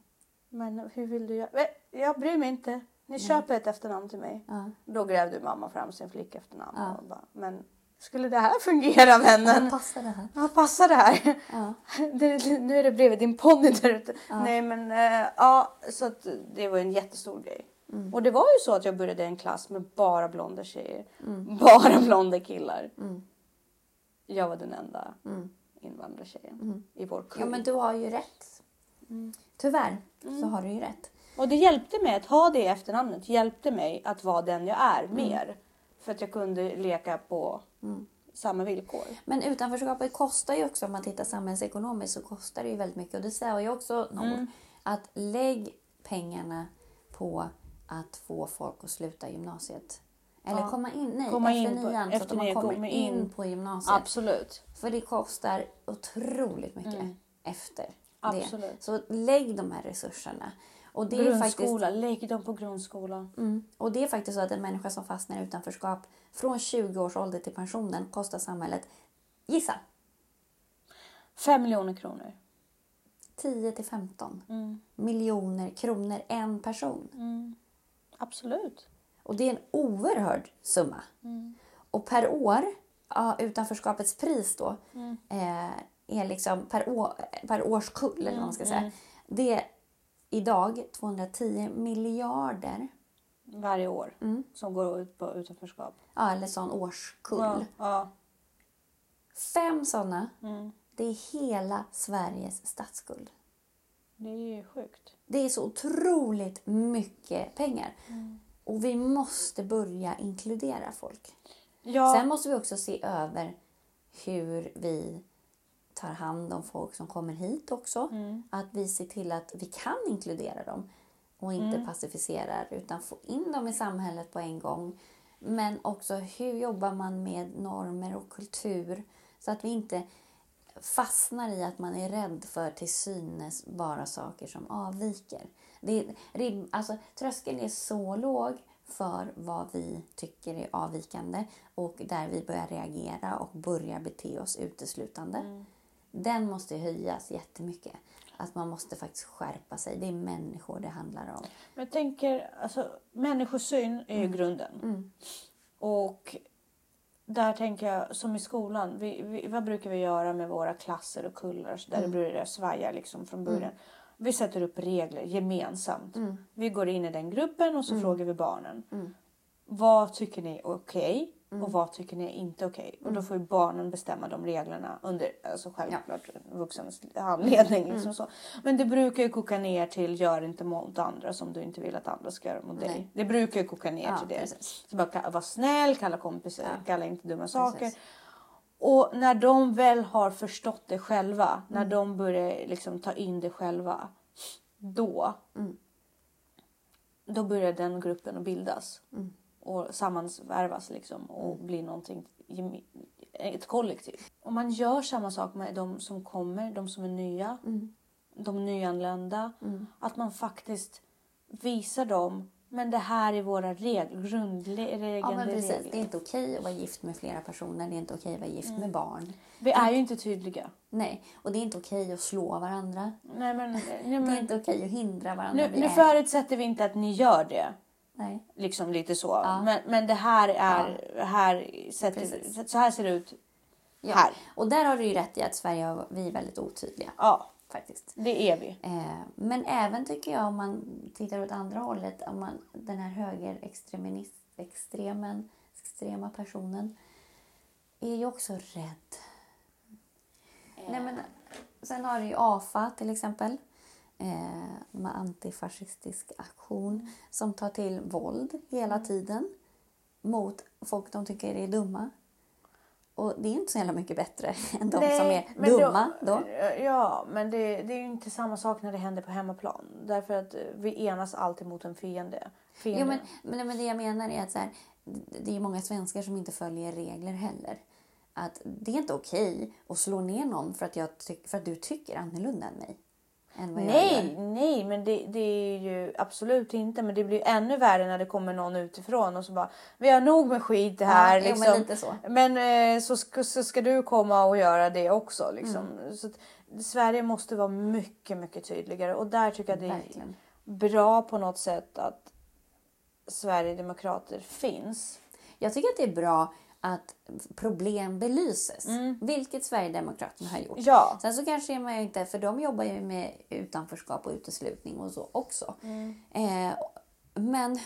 Men hur vill du göra? "Nej, Jag bryr mig inte. Ni köper ett efternamn till mig. Ja. Då grävde mamma fram sin flicka efternamn. Ja. Och bara, men skulle det här fungera vännen? Vad passar det här? Ja, passar det här? Ja. Det, nu är det bredvid din ponny där ute. Nej men eh, ja, så det var en jättestor grej. Mm. Och det var ju så att jag började i en klass med bara blonda tjejer. Bara blonda killar. Mm. Jag var den enda Mm. invandrartjejen i vår kull. Ja, men du har ju rätt. Tyvärr så har du ju rätt. Och det hjälpte mig att ha det efternamnet. Hjälpte mig att vara den jag är Mm. mer. För att jag kunde leka på samma villkor. Men utanförskapet kostar ju också, om man tittar samhällsekonomiskt, så kostar det ju väldigt mycket. Och det säger jag också, Nord, Mm. att lägg pengarna på att få folk att sluta gymnasiet. Eller Ja. komma in, nej, Komma efter in på- nian, så efter att man nian, kommer in, in. på gymnasiet. Absolut. För det kostar otroligt mycket efter det. Absolut. Så lägg de här resurserna. Och det är faktiskt Grundskola, lägg dem på grundskolan. Mm. Och det är faktiskt så att en människa som fastnar i utanförskap från 20 års ålder till pensionen kostar samhället, gissa, Fem miljoner kronor. 10 till 15 Mm. miljoner kronor en person. Absolut. Och det är en oerhörd summa. Mm. Och per år, ja, utanförskapets pris då, Mm. eh, är liksom per, år, per årskull, eller vad man Mm, ska säga. Det är idag 210 miljarder, Varje år. Mm. Som går ut på utanförskap. ja, eller sån årskull. Ja, ja. Fem sådana, Mm. det är hela Sveriges statsskuld. Det är ju sjukt. Det är så otroligt mycket pengar. Mm. Och vi måste börja inkludera folk. Ja, Sen måste vi också se över hur vi tar hand om folk som kommer hit också. Mm. Att vi ser till att vi kan inkludera dem och inte Mm. pacificerar utan få in dem i samhället på en gång. Men också hur jobbar man med normer och kultur så att vi inte fastnar i att man är rädd för till synes bara saker som avviker. Det är, alltså, tröskeln är så låg för vad vi tycker är avvikande och där vi börjar reagera och börjar bete oss uteslutande. Den måste höjas jättemycket. Att man måste faktiskt skärpa sig. Det är människor det handlar om. men jag tänker, alltså människosyn är ju grunden. Mm. Och där tänker jag, som i skolan, vi, vi, vad brukar vi göra med våra klasser och kullar så där Mm. det börjar svaja liksom från början. Vi sätter upp regler gemensamt. Mm. Vi går in i den gruppen och så frågar vi barnen. vad tycker ni är okej Mm. och vad tycker ni är inte okej? Och då får ju barnen bestämma de reglerna under alltså självklart vuxens handledning. Mm. Liksom så. Men det brukar ju koka ner till gör inte mot andra som du inte vill att andra ska göra mot dig. Nej. Det brukar ju koka ner Ja, till det. precis. Så bara var snäll, kalla kompisar, Ja. kalla inte dumma saker. Precis. Och när de väl har förstått det själva, Mm. när de börjar liksom ta in det själva, då, Mm. då börjar den gruppen att bildas Mm. Och sammansvärvas liksom och bli någonting, ett kollektiv. Och man gör samma sak med de som kommer, de som är nya, Mm. de nyanlända. Mm. Att man faktiskt visar dem, men det här är våra regler, grundläggande Ja, men precis. regler. Det är inte okej att vara gift med flera personer. Det är inte okej att vara gift Mm. med barn. Vi är ju inte tydliga. Nej, och det är inte okej att slå varandra. Nej, men, nej, Det är men, inte okej att hindra varandra. nu, nu förutsätter vi inte att ni gör det. Nej. Liksom lite så. Ja. Men, men det här är... Här sätter, så här ser det ut Ja. här. Och där har du ju rätt i att Sverige har, vi är väldigt otydliga Ja, faktiskt. det är vi. Eh, men även tycker jag om man tittar åt andra hållet, om man, den här högerextremen, extrema personen är ju också rädd. Nej, men, sen har du ju AFA till exempel. Eh, med antifascistisk aktion som tar till våld hela tiden mot folk de tycker är dumma. Och det är inte så jävla mycket bättre än de som är dumma då. Ja, men det, det är ju inte samma sak när det händer på hemmaplan. Därför att eh, vi enas alltid mot en fiende. fiende. Jo, men, men, men det jag menar är att så här, det är många svenskar som inte följer regler heller. Att det är inte okej att slå ner någon för att, jag för att du tycker annorlunda än mig. Än vad jag Nej, gör. nej, men det, det är ju absolut inte. Men det blir ännu värre när det kommer någon utifrån och så bara vi har nog med skit det här. Ja, jo, liksom. men lite så. Men eh, så, ska, så ska du komma och göra det också. Liksom. Mm. Så att, Sverige måste vara mycket, mycket tydligare och där tycker jag det är Verkligen. bra på något sätt att Sverigedemokrater finns. Jag tycker att det är bra att problem belyses. Vilket Sverigedemokraterna har gjort. Mm. Ja. Sen så kanske man ju inte, för de jobbar ju med utanförskap och uteslutning och så också. Mm. Eh, men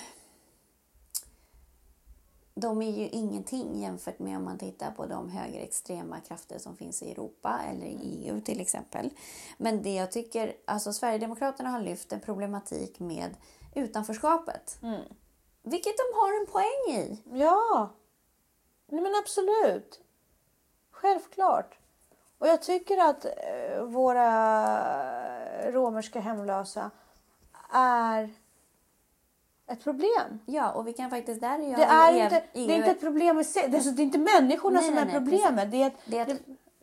de är ju ingenting jämfört med om man tittar på de högerextrema krafter som finns i Europa eller i EU till exempel. Men det jag tycker, alltså Sverigedemokraterna har lyft en problematik med utanförskapet. Mm. Vilket de har en poäng i. Ja, Nej, men absolut. Självklart. Och jag tycker att eh, våra romerska hemlösa är ett problem. Ja, och vi kan faktiskt där göra Det är, EU, inte, det är inte ett problem i sig. Det är, så- det är inte människorna Nej, som nej, är nej, problemet. Det, är att, Det är att-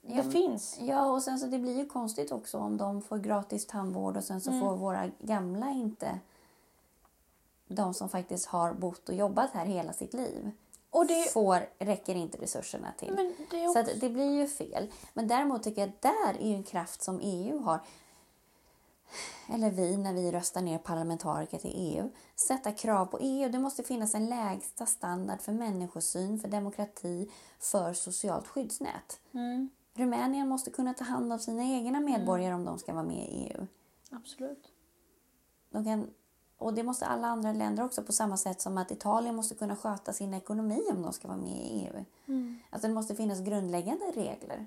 det, det finns. Ja, och sen så det blir ju konstigt också om de får gratis tandvård och sen så Mm. får våra gamla inte de som faktiskt har bott och jobbat här hela sitt liv. Och det, Får, räcker inte resurserna till. Så också, att det blir ju fel. Men däremot tycker jag att där är ju en kraft som EU har eller vi när vi röstar ner parlamentariker till EU, sätta krav på EU. Det måste finnas en lägsta standard för människosyn, för demokrati, för socialt skyddsnät. mm, Rumänien måste kunna ta hand om sina egna medborgare om de ska vara med i EU. absolut. De kan, och det måste alla andra länder också på samma sätt som att Italien måste kunna sköta sin ekonomi om de ska vara med i EU. Mm. Alltså det måste finnas grundläggande regler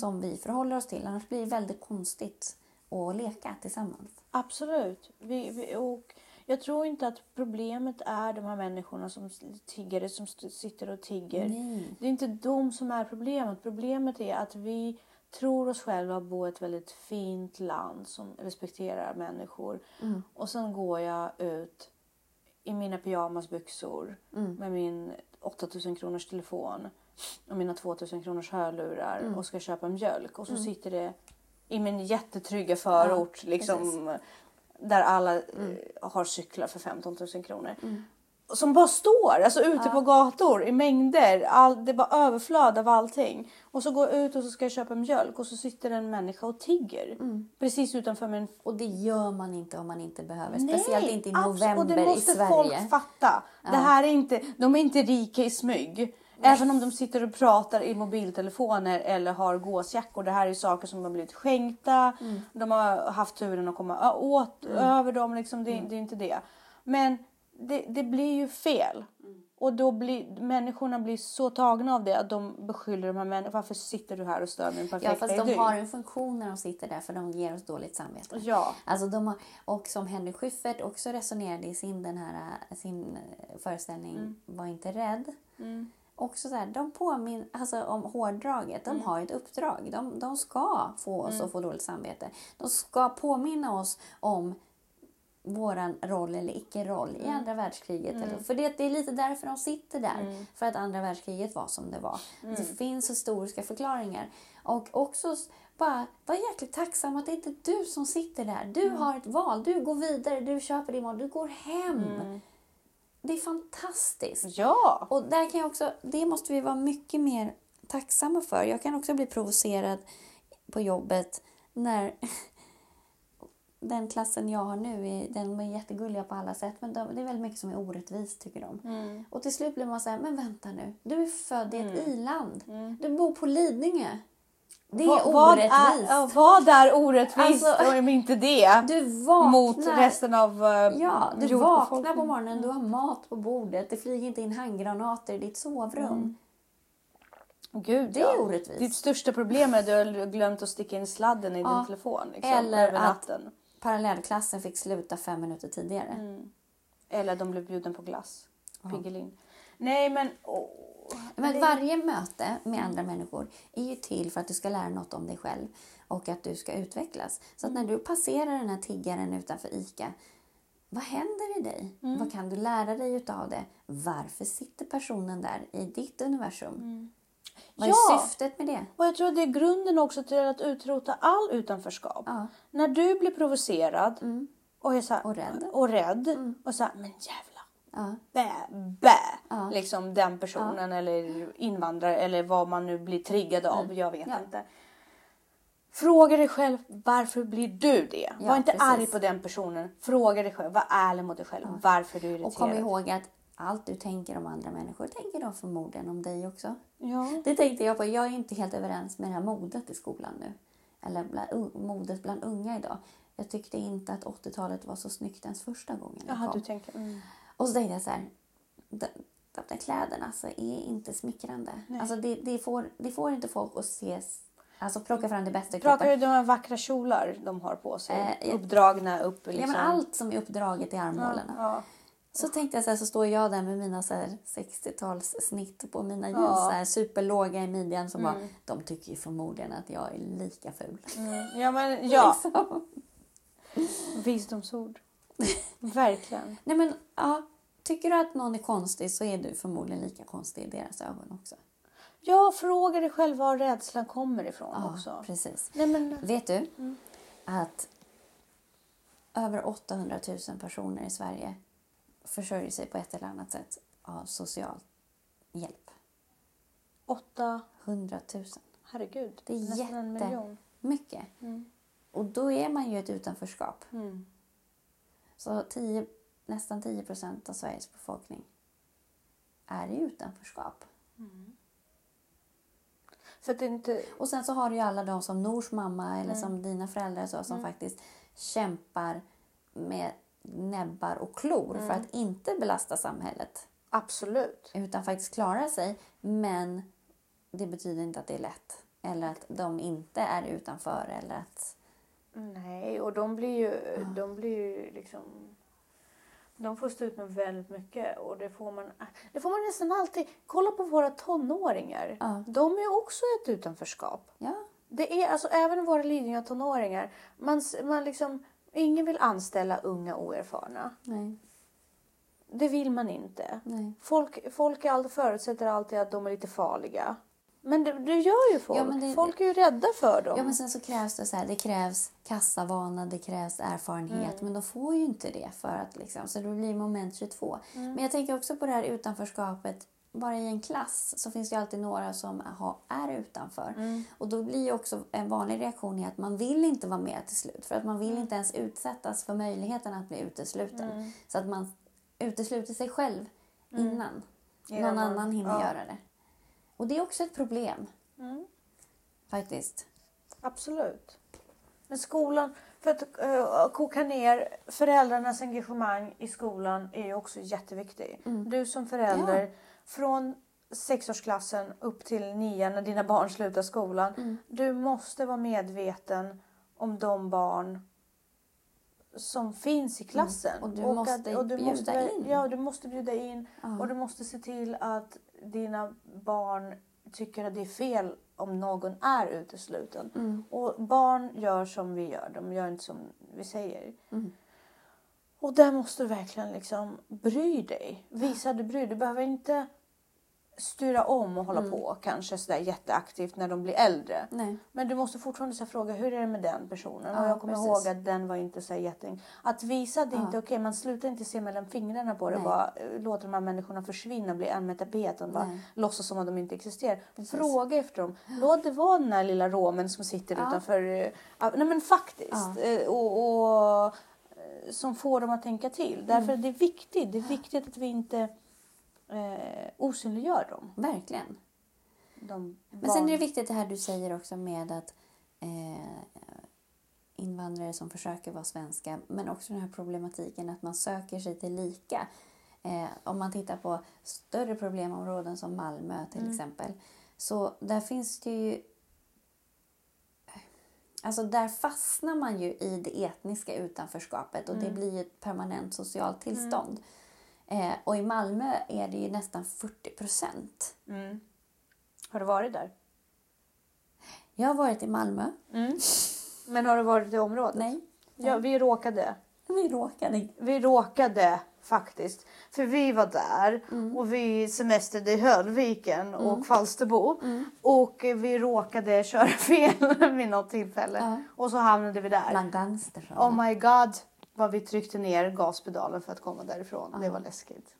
som vi förhåller oss till. Annars blir det väldigt konstigt att leka tillsammans. Absolut. Vi, vi, och jag tror inte att problemet är de här människorna som tiggare som sitter och tigger. Nej. Det är inte de som är problemet. Problemet är att vi tror oss själva bo i ett väldigt fint land som respekterar människor. Mm. Och sen går jag ut i mina pyjamasbyxor Mm. med min 8000 kronors telefon och mina 2000 kronors hörlurar Mm. och ska köpa mjölk. Och så sitter det i min jättetrygga förort liksom, där alla Mm. eh, har cyklar för 15 000 kronor. Som bara står alltså ute på gator i mängder. All, det är bara överflöd av allting. Och så går jag ut och så ska jag köpa mjölk och så sitter en människa och tigger. Mm. Precis utanför min Och det gör man inte om man inte behöver. Nej, Speciellt inte i november och det måste i Sverige. folk fatta. Det här är inte, de är inte rika i smyg. Även om de sitter och pratar i mobiltelefoner eller har gåsjackor. Det här är saker som har blivit skänkta. Mm. De har haft turen att komma åt över dem. Liksom. Det, det är inte det. Men det, det blir ju fel. Och då blir människorna blir så tagna av det att de beskyller de här människorna. Varför sitter du här och stör min perfekta Ja, fast de har en funktion när de sitter där för de ger oss dåligt samvete. Ja. Alltså de har, och som Henry Schyffert också resonerade i sin, den här, sin äh, föreställning Mm. Var inte rädd. Också så här, de påminner alltså om hårdraget. De Mm. har ett uppdrag. De, de ska få oss att få dåligt samvete. De ska påminna oss om våran roll eller icke-roll Mm. i andra världskriget. Eller, för det, det är lite därför de sitter där. Mm. För att andra världskriget var som det var. Det finns historiska förklaringar. Och också bara var jäkligt tacksam att det inte är du som sitter där. Du Mm. har ett val. Du går vidare, du köper din mat, du går hem. Mm. Det är fantastiskt. Ja. Och där kan jag också, det måste vi vara mycket mer tacksamma för. Jag kan också bli provocerad på jobbet när den klassen jag har nu, är, den är jättegulliga på alla sätt men de, det är väldigt mycket som är orättvist tycker de. Mm. Och till slut blir man så här, men vänta nu, du är född i ett i-land. Mm. Du bor på Lidingö. Det är Va- vad orättvist. Är, ja, vad är orättvist Alltså- om inte det? Du vaknar, Mot resten av uh, Ja, du vaknar på morgonen, du har mat på bordet, det flyger inte in handgranater i ditt sovrum. Gud, Det är ja. orättvist. Ditt största problem är att du har glömt att sticka in sladden i Ja. din telefon. Liksom, Eller över att- natten. Parallellklassen fick sluta fem minuter tidigare. Mm. Eller de blev bjuden på glass. Piggelin. Nej men... Åh. Men Det- varje möte med andra människor är ju till för att du ska lära något om dig själv och att du ska utvecklas. Så att när du passerar den här tiggaren utanför ICA, vad händer i dig? Vad kan du lära dig utav det? Varför sitter personen där i ditt universum? Vad är Ja. syftet med det? Och jag tror att det är grunden också till att utrota all utanförskap. Ja. När du blir provocerad och är så här, Och rädd. och, rädd och så här, men jävla Ja. bä, bä. Ja. Liksom den personen eller invandrare eller vad man nu blir triggad av. Jag vet inte. Fråga dig själv varför blir du det? Var inte precis. arg på den personen. Fråga dig själv, var ärlig mot dig själv. Varför är du irriterad? Och kom ihåg att allt du tänker om andra människor tänker de förmodligen om dig också. Ja. Det tänkte jag på. Jag är inte helt överens med det här modet i skolan nu. Eller bland, modet bland unga idag. Jag tyckte inte att 80-talet var så snyggt ens första gången Jaha, du tänker... Mm. Och så tänkte jag så här. De, de där kläderna alltså, är inte smickrande. Alltså, det, det, får, det får inte folk att se... Alltså plocka fram det bästa i Pratar kroppen. du de här vackra kjolar de har på sig? Eh, ja. Uppdragna upp Ja, liksom. men allt som är uppdraget i armhålorna. Ja. Så tänkte jag så här, så står jag där med mina så här 60-tals snitt på mina jeans, Ja. så här superlåga i midjan som bara, de tycker ju förmodligen att jag är lika ful. Mm. Ja, men ja. Liksom. Visdomsord. Verkligen. Nej men ja, tycker du att någon är konstig så är du förmodligen lika konstig i deras ögon också. Ja, fråga dig själv var rädslan kommer ifrån Ja, också. precis. Nej, men, Vet du att över 800 000 personer i Sverige försörjer sig på ett eller annat sätt av social hjälp. åtta... 100 000. Herregud. Det är nästan en miljon. Mycket. Och då är man ju ett utanförskap. Mm. Så 10, nästan 10 procent av Sveriges befolkning är i utanförskap. För att det inte... Och sen så har du ju alla de som Nors mamma eller som dina föräldrar så, som faktiskt kämpar med näbbar och klor för att inte belasta samhället. Absolut. Utan faktiskt klara sig. Men det betyder inte att det är lätt. Eller att de inte är utanför. Eller att... Nej, och de blir ju, de blir ju liksom... De får stå ut med väldigt mycket och det får man, det får man nästan alltid. Kolla på våra tonåringar. Ja. De är också ett utanförskap. Ja, Det är alltså även våra Lidingö tonåringar. Man, man liksom, ingen vill anställa unga oerfarna. nej, Det vill man inte. nej. Folk, folk är alltid, förutsätter alltid att de är lite farliga. Men det, det gör ju folk. Ja, det- folk är ju rädda för dem. Ja, men sen så krävs det så här, det krävs kassavana, det krävs erfarenhet, men de får ju inte det för att liksom, så det blir moment 22. Men jag tänker också på det här utanförskapet, bara i en klass så finns det alltid några som är utanför. Och då blir ju också en vanlig reaktion att man vill inte vara med till slut, för att man vill inte ens utsättas för möjligheten att bli utesluten. Så att man utesluter sig själv innan Innan någon man- annan hinner ja. göra det. Och det är också ett problem. Faktiskt. Absolut. Men skolan, För att uh, koka ner föräldrarnas engagemang i skolan är ju också jätteviktigt. Du som förälder, Ja. Från sexårsklassen upp till nian när dina barn slutar skolan. Du måste vara medveten om de barn som finns i klassen. Och du måste bjuda in. Ja, du måste bjuda in. Ja. Och du måste se till att dina barn tycker att det är fel om någon är utesluten. Mm. Och barn gör som vi gör, de gör inte som vi säger. Och där måste du verkligen liksom bry dig. Visa att du bryr dig. Du behöver inte styra om och hålla Mm. på kanske sådär jätteaktivt när de blir äldre. Nej. Men du måste fortfarande så fråga hur är det med den personen? Ja, och jag kommer precis. ihåg att den var inte så jätte... Att visa att det inte är okej. Man slutar inte se mellan fingrarna på det. Nej. Bara eh, låter de här människorna försvinna, bli en med tapeten. Bara Nej. låtsas som att de inte existerar. Precis. Fråga efter dem. Låt det vara den här lilla romen som sitter Ja. utanför. eh, ja, nej men faktiskt. Ja. Eh, Och, och, som får dem att tänka till. Därför Mm. är det viktigt. Det är viktigt att vi inte eh, osynliggör dem. Verkligen. De Men sen är det viktigt det här du säger också med att eh, invandrare som försöker vara svenska, men också den här problematiken att man söker sig till lika. Eh, om man tittar på större problemområden som Malmö till exempel, så där finns det ju Alltså där fastnar man ju i det etniska utanförskapet och det blir ett permanent socialt tillstånd. Eh, och i Malmö är det ju nästan 40 procent. Mm. Har du varit där? Jag har varit i Malmö. Men har du varit i området? Nej, Ja, vi råkade. vi råkade. Vi råkade faktiskt. För vi var där och vi semestrade i Höllviken och Falsterbo. Och eh, vi råkade köra fel vid något tillfälle. Ja. Och så hamnade vi där. Bland gangsters. Oh my god vad vi tryckte ner gaspedalen för att komma därifrån. Det var läskigt.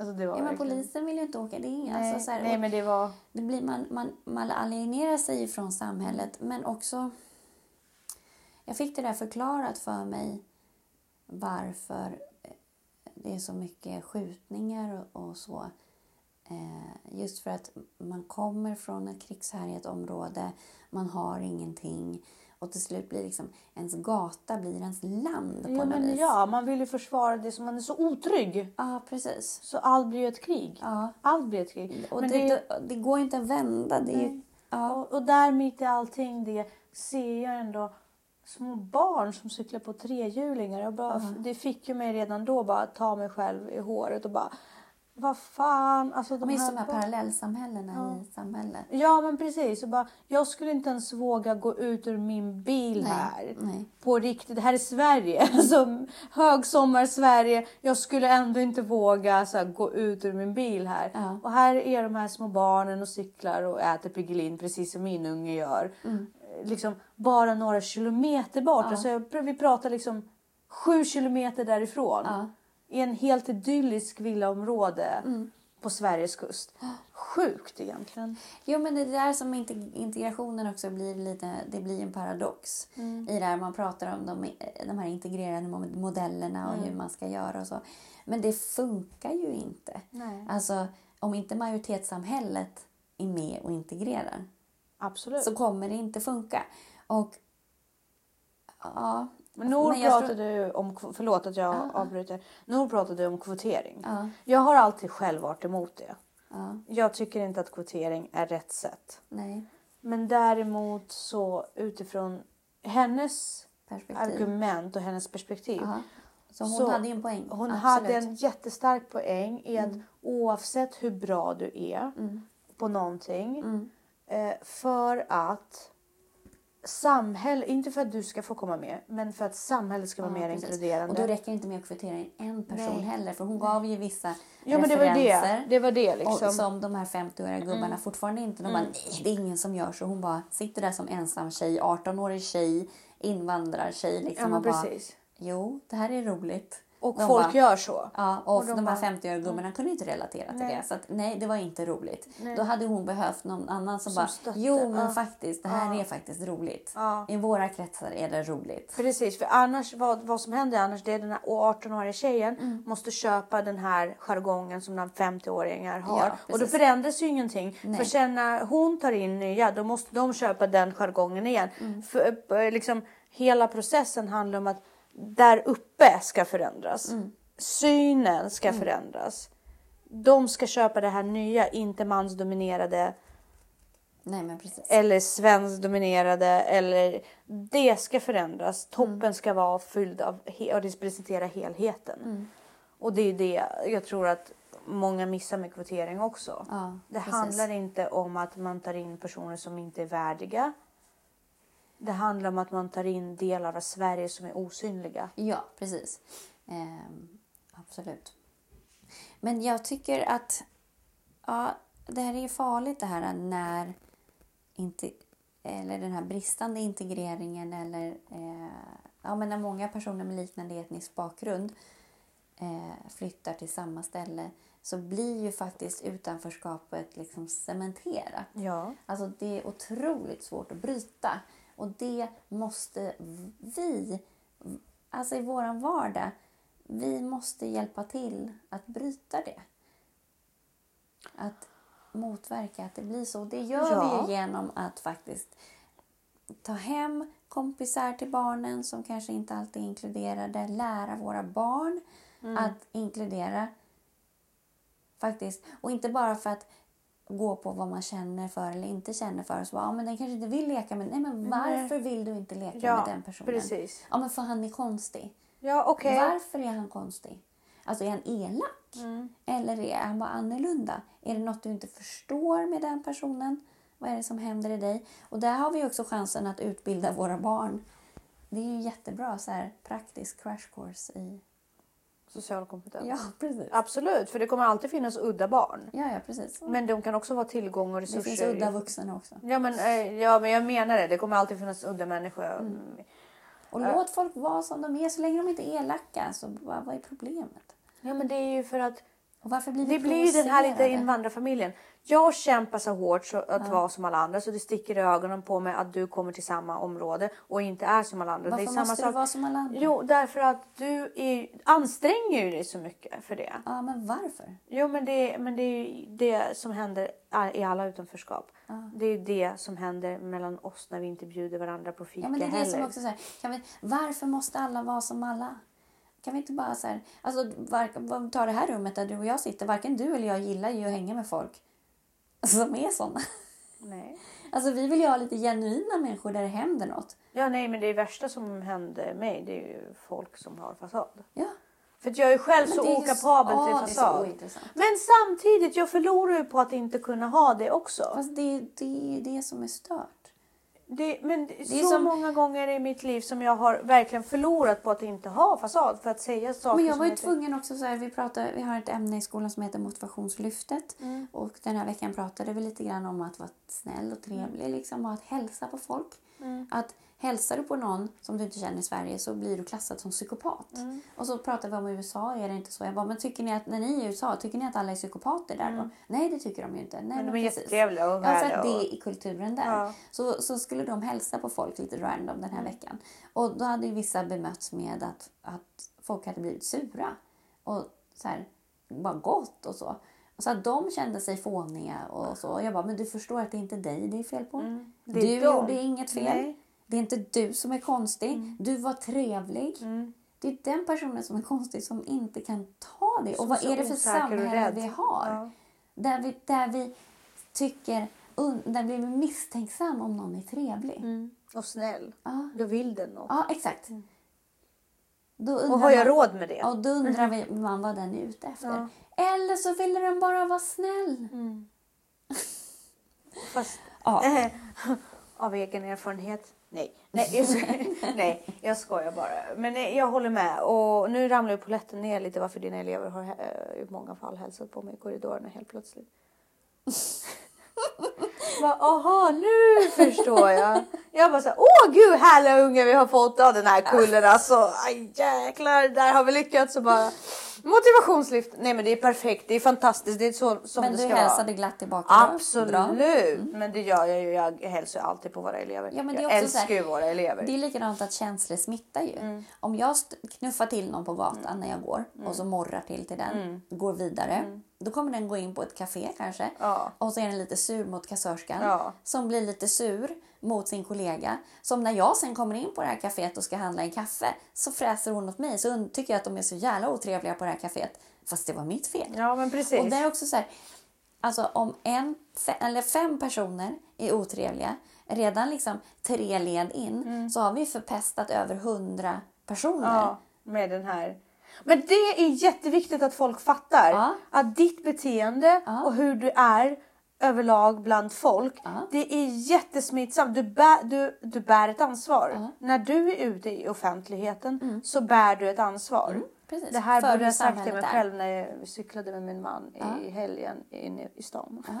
Alltså det var ja, men verkligen- polisen vill ju inte åka. Det, är inga, Nej, alltså, så här, nej och men det var... det blir, man, man, man alienerar sig från samhället men också... Jag fick det där förklarat för mig varför det är så mycket skjutningar och, och så. Eh, just för att man kommer från ett krigshärjat område, man har ingenting och till slut blir liksom ens gata blir ens land på Ja, något vis. ja, man vill ju försvara det som man är så otrygg. ja, precis. Så allt blir ju ett krig. Ja. Allt blir ett krig. Och Men det, det- det, går inte att vända. Det ju- ja. Och, och där mitt i allting det ser jag ändå små barn som cyklar på trehjulingar. Jag bara, Det fick ju mig redan då bara att ta mig själv i håret och bara vad fan. Alltså, de De är här parallellsamhällena i samhället. Ja men precis. Och bara, jag skulle inte ens våga gå ut ur min bil Nej, här. nej. På riktigt. Det här är Sverige. Alltså, Högsommar-Sverige. Jag skulle ändå inte våga så här, gå ut ur min bil här. Ja. Och här är de här små barnen och cyklar och äter Piggelin precis som min unge gör. Mm. Liksom bara några kilometer bort. Ja. Alltså, jag- vi pratar liksom sju kilometer därifrån. Ja. I en helt idyllisk villaområde Mm. på Sveriges kust. Sjukt egentligen. Jo, men det är där som inte- integrationen också blir lite, det blir en paradox. Mm. I det här man pratar om de, de här integrerade mo- modellerna och Mm. hur man ska göra och så. Men det funkar ju inte. Nej. Alltså, om inte majoritetssamhället är med och integrerar Absolut. så kommer det inte funka. Och ja, Men Nor Men jag tror- pratade ju om, förlåt att jag Ja. avbryter. Nor pratade om kvotering. ja, Jag har alltid själv varit emot det. ja, Jag tycker inte att kvotering är rätt sätt. nej, Men däremot så utifrån hennes perspektiv. argument och hennes perspektiv. Så hon Så hade en poäng. Hon Absolut. hade en jättestark poäng i att oavsett hur bra du är Mm. på någonting. Mm. Eh, för att samhälle, inte för att du ska få komma med, men för att samhället ska vara Ja, mer precis. inkluderande. Och då räcker det inte med att kvotera in en person Nej. heller. För hon gav ju vissa Ja men det var referenser. det. Det var det liksom. Mm. Och som de här 50-åriga gubbarna fortfarande inte. De bara, nej det är ingen som gör så. Hon bara sitter där som ensam tjej, 18-årig tjej, invandrartjej. ja Liksom, men och bara, precis. jo, det här är roligt. Och De folk bara- gör så. Ja, och, Och de de, här bara- 50-åriga gubbarna kunde inte relatera till Nej. det. Så att, nej, det var inte roligt. Nej. Då hade hon behövt någon annan som, Som bara, stötte, jo men ja. faktiskt, det här Ja. är faktiskt roligt. Ja. I våra kretsar är det roligt. Precis, för annars, vad, vad som händer annars det är den här 18-åriga tjejen Mm. måste köpa den här jargongen som den 50-åringar har. Och då förändras ju ingenting. Nej. För sen när hon tar in nya då måste de köpa den jargongen igen. Mm. För, eh, liksom, hela processen handlar om att där uppe ska förändras. Mm. Synen ska förändras. De ska köpa det här nya, inte mansdominerade Nej men precis. eller svenskdominerade eller det ska förändras. Toppen Mm. ska vara fylld av och representera helheten. Mm. Och det är det jag tror att många missar med kvotering också. Ja, det precis. handlar inte om att man tar in personer som inte är värdiga. Det handlar om att man tar in delar av Sverige som är osynliga. Ja, precis. Ehm, absolut. Men jag tycker att ja, det här är ju farligt det här när inte, eller den här bristande integreringen eller eh, ja, men när många personer med liknande etnisk bakgrund eh, flyttar till samma ställe så blir ju faktiskt utanförskapet liksom cementerat. Ja. Alltså det är otroligt svårt att bryta. Och det måste vi, alltså i våran vardag, vi måste hjälpa till att bryta det. Att motverka att det blir så. Det gör Ja. vi genom att faktiskt ta hem kompisar till barnen som kanske inte alltid är inkluderade. Lära våra barn att inkludera. Faktiskt. Och inte bara för att gå på vad man känner för eller inte känner för. Så bara, ja, men den kanske inte vill leka med Nej, men varför vill du inte leka Ja, med den personen? precis. Ja, men för han är konstig. Ja, okej. Varför är han konstig? Alltså är han elak? Mm. Eller är han bara annorlunda? Är det något du inte förstår med den personen? Vad är det som händer i dig? Och där har vi också chansen att utbilda våra barn. Det är ju jättebra så här praktisk crash course i... Social kompetens. Ja, precis. Absolut, för det kommer alltid finnas udda barn. Ja, ja precis. Men de kan också vara tillgång och Det resurser. finns udda vuxna också. Ja men, eh, ja men jag menar det. Det kommer alltid finnas udda människor. Mm. Och låt folk vara som de är så länge de inte är elaka. Så vad, vad är problemet? Ja men det är ju för att Och varför blir vi det blir ju den här lite invandrarfamiljen. Jag kämpar så hårt så att vara som alla andra så det sticker i ögonen på mig att du kommer till samma område och inte är som alla andra. Varför det är samma måste sak. du vara som alla andra? Jo, därför att du är, anstränger ju dig så mycket för det. Ja, men varför? Jo, men det, men det är ju det som händer i alla utanförskap. Det är det som händer mellan oss när vi inte bjuder varandra på fika Ja, men det är det heller. som också så här, kan vi, varför måste alla vara som alla? Kan vi inte bara så här, alltså var, ta det här rummet där du och jag sitter, varken du eller jag gillar ju att hänga med folk som är såna. Nej. Alltså vi vill ju ha lite genuina människor där det händer något. Ja, nej, men det värsta som händer mig det är ju folk som har fasad. Ja. För jag är själv Men så är okapabel så- till fasad. Men samtidigt, jag förlorar ju på att inte kunna ha det också. Fast det, det är ju det som är stört. Det, men det är är så som- många gånger i mitt liv som jag har verkligen förlorat på att inte ha fasad. För att säga saker Men jag var ju heter- tvungen också så här, vi, pratar, vi har ett ämne i skolan som heter motivationslyftet. Och den här veckan pratade vi lite grann om att vara snäll och trevlig liksom, och att hälsa på folk. Att hälsar du på någon som du inte känner i Sverige så blir du klassad som psykopat. Och så pratade vi om USA, är det inte så? Jag bara, men tycker ni att när ni är i USA, tycker ni att alla är psykopater där då? Nej, det tycker de ju inte. Nej, Men de är jättetrevliga och Ja, för värda att det är i kulturen där. Ja. Så, så skulle de hälsa på folk lite random den här Mm. veckan. Och då hade ju vissa bemötts med att, att folk hade blivit sura. Och så här, bara gått och så. Så att de kände sig fåniga och så. Jag bara, men du förstår att det är inte dig det är fel på. Mm. Det Du är de. gjorde inget fel. Nej. Mm. Det är inte du som är konstig. Du var trevlig. Det är den personen som är konstig som inte kan ta det. Som och vad är är det så för och samhälle vi har? Ja. Där, vi, där vi tycker, där vi blir misstänksam om någon är trevlig. Mm. Och snäll. Ja. Då vill den något. Ja, exakt. Mm. Och har jag råd med det? Ja, då undrar vi man vad den är ute efter. Ja. Eller så ville den bara vara snäll. Fast Ja. av egen erfarenhet. Nej, nej, jag skojar, nej, jag skojar bara. Men nej, jag håller med. Och nu ramlar ju polletten ner lite varför dina elever har eh, i många fall hälsat på mig i korridorerna helt plötsligt. Bara, Aha, nu förstår jag. Jag bara så här, åh gud härliga unga vi har fått av den här kullen alltså. Aj, jäklar, där har vi lyckats. Och bara, motivationslyft. Nej men det är perfekt, det är fantastiskt, det är så som Men det du ska hälsade vara. glatt tillbaka? Absolut. Mm. men det gör jag ju. Jag hälsar alltid på våra elever. Ja, men det är jag också älskar ju våra elever. Det är likadant att känslor smittar ju. Mm. Om jag knuffar till någon på gatan när jag går Mm. och så morrar till till den, går vidare. Då kommer den gå in på ett café kanske. Ja. Och så är den lite sur mot kassörskan. Ja. Som blir lite sur mot sin kollega. Som när jag sen kommer in på det här kaféet och ska handla en kaffe så fräser hon åt mig. Så tycker jag att de är så jävla otrevliga på det här kaféet. Fast det var mitt fel. Ja men precis. Och det är också så här, alltså om en, eller fem personer är otrevliga, redan liksom tre led in, Mm. så har vi förpestat över hundra personer. Ja, med den här. Men det är jätteviktigt att folk fattar Ja. att ditt beteende Ja. och hur du är överlag bland folk, Ja. det är jättesmittsamt. Du bär, du, du bär ett ansvar. Mm. När du är ute i offentligheten så bär du ett ansvar. precis. Det här borde jag sagt till mig själv när jag cyklade med min man i helgen inne i stan.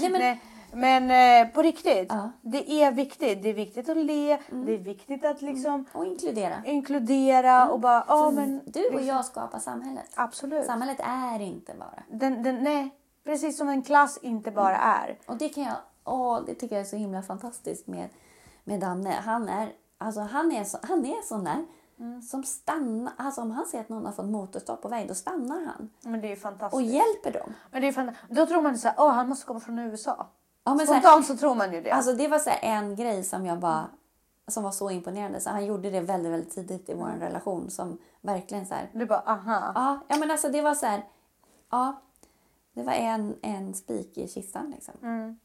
Nej, men, Nej, men eh, på riktigt, Ja. det är viktigt. Det är viktigt att le, det är viktigt att liksom Och inkludera. inkludera och bara, ja men Du och jag skapar samhället. absolut. Samhället är inte bara. Den, den, nej, precis som en klass inte bara är. Och det kan jag, åh, det tycker jag är så himla fantastiskt med, med Danne. Han är, alltså, han är, så, han är sån där Mm. som stannar. Alltså om han ser att någon har fått motorstopp på väg, då stannar han. Men det är fantastiskt. Och hjälper dem. Men det är fan, då tror man så här, åh han måste komma från USA. Ja, men så här, Spontant så tror man ju det. Alltså det var så en grej som jag bara som var så imponerande. Så han gjorde det väldigt, väldigt tidigt i vår Mm. relation som verkligen så här. du bara, aha. Ja, ja men alltså det var så här. Ja, det var en, en spik i kistan liksom. Att Mm.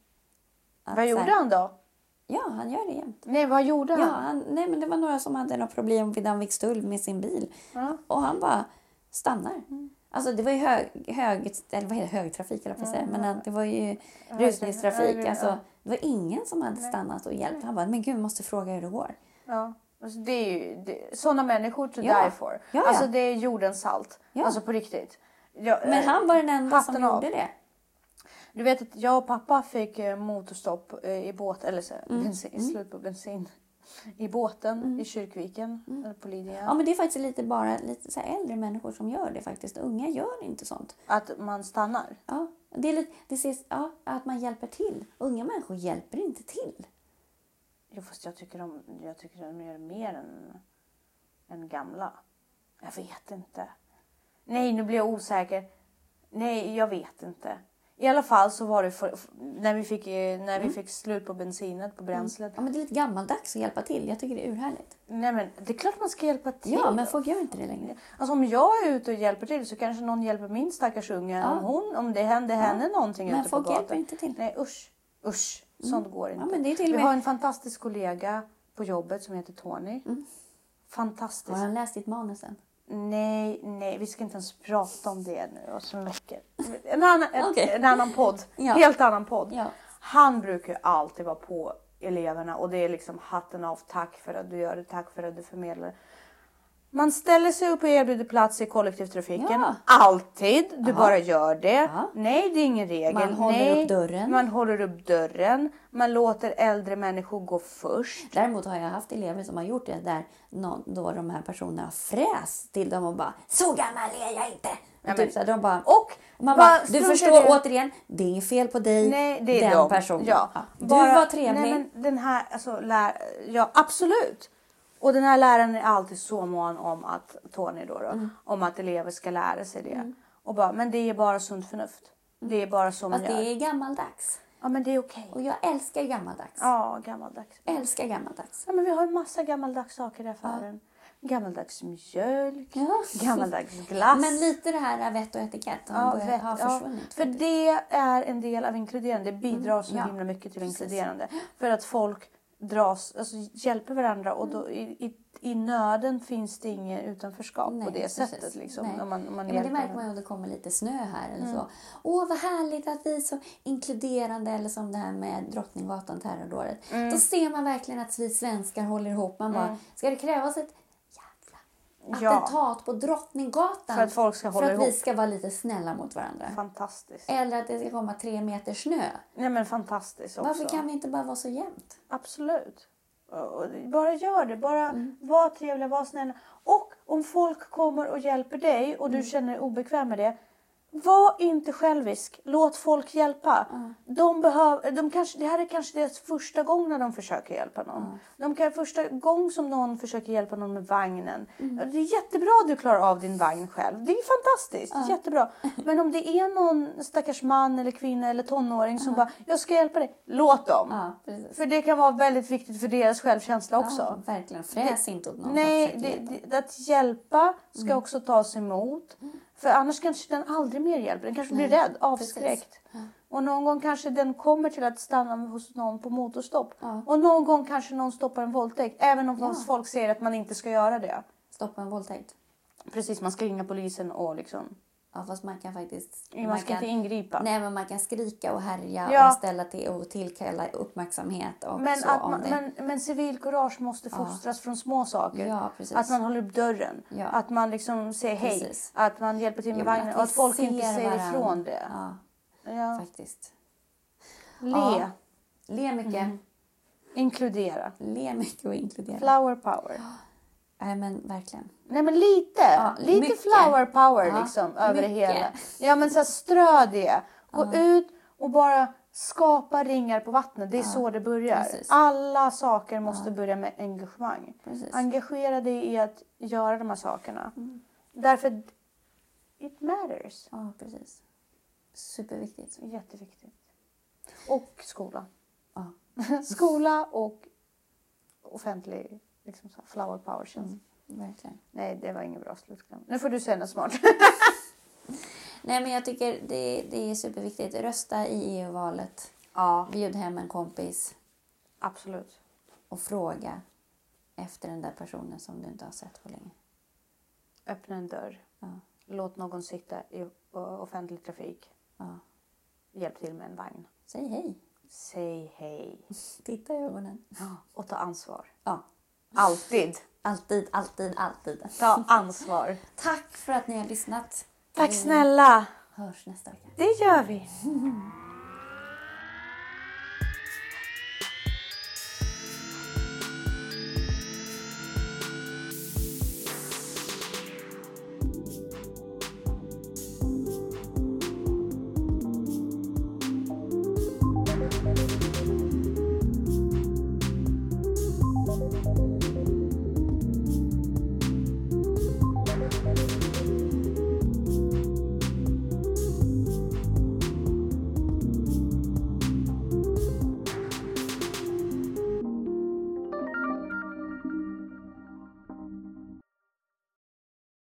Vad så gjorde här- han då? Ja, han gör det jämt. Nej, vad gjorde Ja, han? han, nej men det var några som hade något problem vid Danvikstull med sin bil. Ja. Och han bara stannar. Mm. Alltså det var ju hög, hög, eller vad heter det, högtrafik eller jag säga. Men att det var ju rusningstrafik. Alltså, det var ingen som hade stannat och hjälpt. Han bara, men gud vi måste fråga hur det går. Ja. Alltså, det är ju det, sådana människor to Ja. die for. Ja. Alltså det är jordens salt. Ja. Alltså på riktigt. Ja, Men eh, han var den enda som av. gjorde det. Du vet att jag och pappa fick eh, motorstopp eh, i båt, eller så, Mm. bensin, slut på bensin i båten i Kyrkviken, eller på Lidingö. Ja men det är faktiskt lite bara lite så äldre människor som gör det faktiskt. Unga gör inte sånt. Att man stannar. Ja, det är lite, det ses, ja, att man hjälper till. Unga människor hjälper inte till. Jo, fast jag tycker de, jag tycker de gör mer än, än gamla. Jag vet inte. Nej, nu blir jag osäker. Nej, jag vet inte. I alla fall så var det för, när, vi fick, eh, när vi fick slut på bensinet, på bränslet. Ja men det är lite gammaldags att hjälpa till. Jag tycker det är urhärligt. Nej, men det är klart man ska hjälpa till. Ja men folk gör inte det längre. Alltså om jag är ute och hjälper till så kanske någon hjälper min stackars unge. Ja. Om, hon, om det händer henne någonting Men ute på folk gatan. hjälper inte till. Nej usch, usch. Sånt går inte. Ja, men det är till Vi med- har en fantastisk kollega på jobbet som heter Tony. Fantastisk. Har han läst ditt manus än? Nej, nej, vi ska inte ens prata om det nu. Och så mycket. En annan, ett- Okej. en annan podd. Ja. Helt annan podd. Ja. Han brukar ju alltid vara på eleverna och det är liksom hatten av. Tack för att du gör det. Tack för att du förmedlar. Man ställer sig upp och erbjuder plats i kollektivtrafiken. Ja. Alltid. Du Ja. bara gör det. Ja. Nej, det är ingen regel. Man håller Nej. upp dörren. Man håller upp dörren. Man låter äldre människor gå först. Däremot har jag haft elever som har gjort det där någon, då de här personerna har fräst till dem och bara Så gammal är jag inte! Och men- typ så de bara, Och man bara, du förstår det? återigen, det är inget fel på dig, Nej, det är den de. personen. Ja. Du Bara- var trevlig. Nej, men den här, alltså, lär, ja, absolut. Och den här läraren är alltid så mån om att, Tony då, då Mm. om att elever ska lära sig det. Och bara, men det är bara sunt förnuft. Det är bara så man Fast det gör. är gammaldags. Ja men det är okej. Och jag älskar gammaldags. Ja, gammaldags. Älskar gammaldags. Ja men vi har en massa gammaldags saker i affären. Gammaldags mjölk, Ja. gammaldags glass. Men lite det här vett och etikett Ja, vet, har ja, försvunnit. för det är en del av inkluderande. Det bidrar så ja. himla mycket till Precis. inkluderande. För att folk dras, alltså, hjälper varandra och då, i, i, i nöden finns det ingen utanförskap Nej, på det precis. sättet. Liksom, Nej. när man, när man Ja, men det märker man ju om det kommer lite snö här eller Mm. så. Åh, vad härligt att vi är så inkluderande. Eller som det här med Drottninggatan terrordådet. Mm. Då ser man verkligen att vi svenskar håller ihop. Man bara, ska det krävas ett jävla Ja. Attentat på Drottninggatan. För att folk ska hålla För att vi ihop. ska vara lite snälla mot varandra. Fantastiskt. Eller att det ska komma tre meter snö. Nej men fantastiskt också. Varför kan vi inte bara vara så jämnt? Absolut. Bara gör det. Bara Mm. var trevliga, var snälla. Och om folk kommer och hjälper dig och Mm. du känner dig obekväm med det. Var inte självisk. Låt folk hjälpa. De behöver, de kanske, det här är kanske deras första gång när de försöker hjälpa någon. De kan, första gång som någon försöker hjälpa någon med vagnen. Mm. Det är jättebra att du klarar av din vagn själv. Det är fantastiskt. Jättebra. Men om det är någon stackars man eller kvinna eller tonåring som bara, jag ska hjälpa dig. Låt dem. För det kan vara väldigt viktigt för deras självkänsla också. Verkligen. Fräs inte åt någon. Nej, det, hjälpa. det, att hjälpa ska Mm. också tas emot. För annars kanske den aldrig mer hjälper. Den kanske blir rädd, avskräckt. Och någon gång kanske den kommer till att stanna hos någon på motorstopp. Ja. Och någon gång kanske någon stoppar en våldtäkt. Även om Ja. folk säger att man inte ska göra det. Stoppa en våldtäkt. Precis, man ska ringa polisen och liksom... Ja, fast man kan faktiskt... Man ska inte ingripa. Nej, men man kan skrika och härja Ja. och ställa till och tillkalla uppmärksamhet och Men, så att om man, det. men, men civilkurage måste fostras från små saker. Ja. Att man håller upp dörren. Ja. Att man liksom säger hej. Precis. Att man hjälper till med vagnen. att Och att folk inte ser säger varandra. ifrån det. Ja, Ja. faktiskt. Le. Ja. Le mycket. Mm. Inkludera. Le mycket och inkludera. Flower power. Nej, men verkligen. Nej men lite. Ja, lite mycket. flower power Ja, liksom över det hela. Ja men så här, strö det. Gå ut och bara skapa ringar på vattnet. Det är så det börjar. precis. Alla saker måste börja med engagemang. Precis. Engagera dig i att göra de här sakerna. Mm. Därför it matters. Ja, precis. Superviktigt. Jätteviktigt. Och skola. Ja. skola och offentlig liksom så flower power känns. Verkligen. Nej, det var ingen bra slutkläm. Nu får du säga något smart. Nej, men jag tycker det, det är superviktigt. Rösta i EU-valet. ja, Bjud hem en kompis absolut. och fråga efter den där personen som du inte har sett på länge. Öppna en dörr. Ja. Låt någon sitta i offentlig trafik. Ja. Hjälp till med en vagn. Säg hej. Säg hej. Titta i ögonen. Och ta ansvar. Ja. Alltid. Alltid, alltid, alltid. Ta ansvar. Tack för att ni har lyssnat. Tack Vi snälla. hörs nästa vecka. Det gör vi.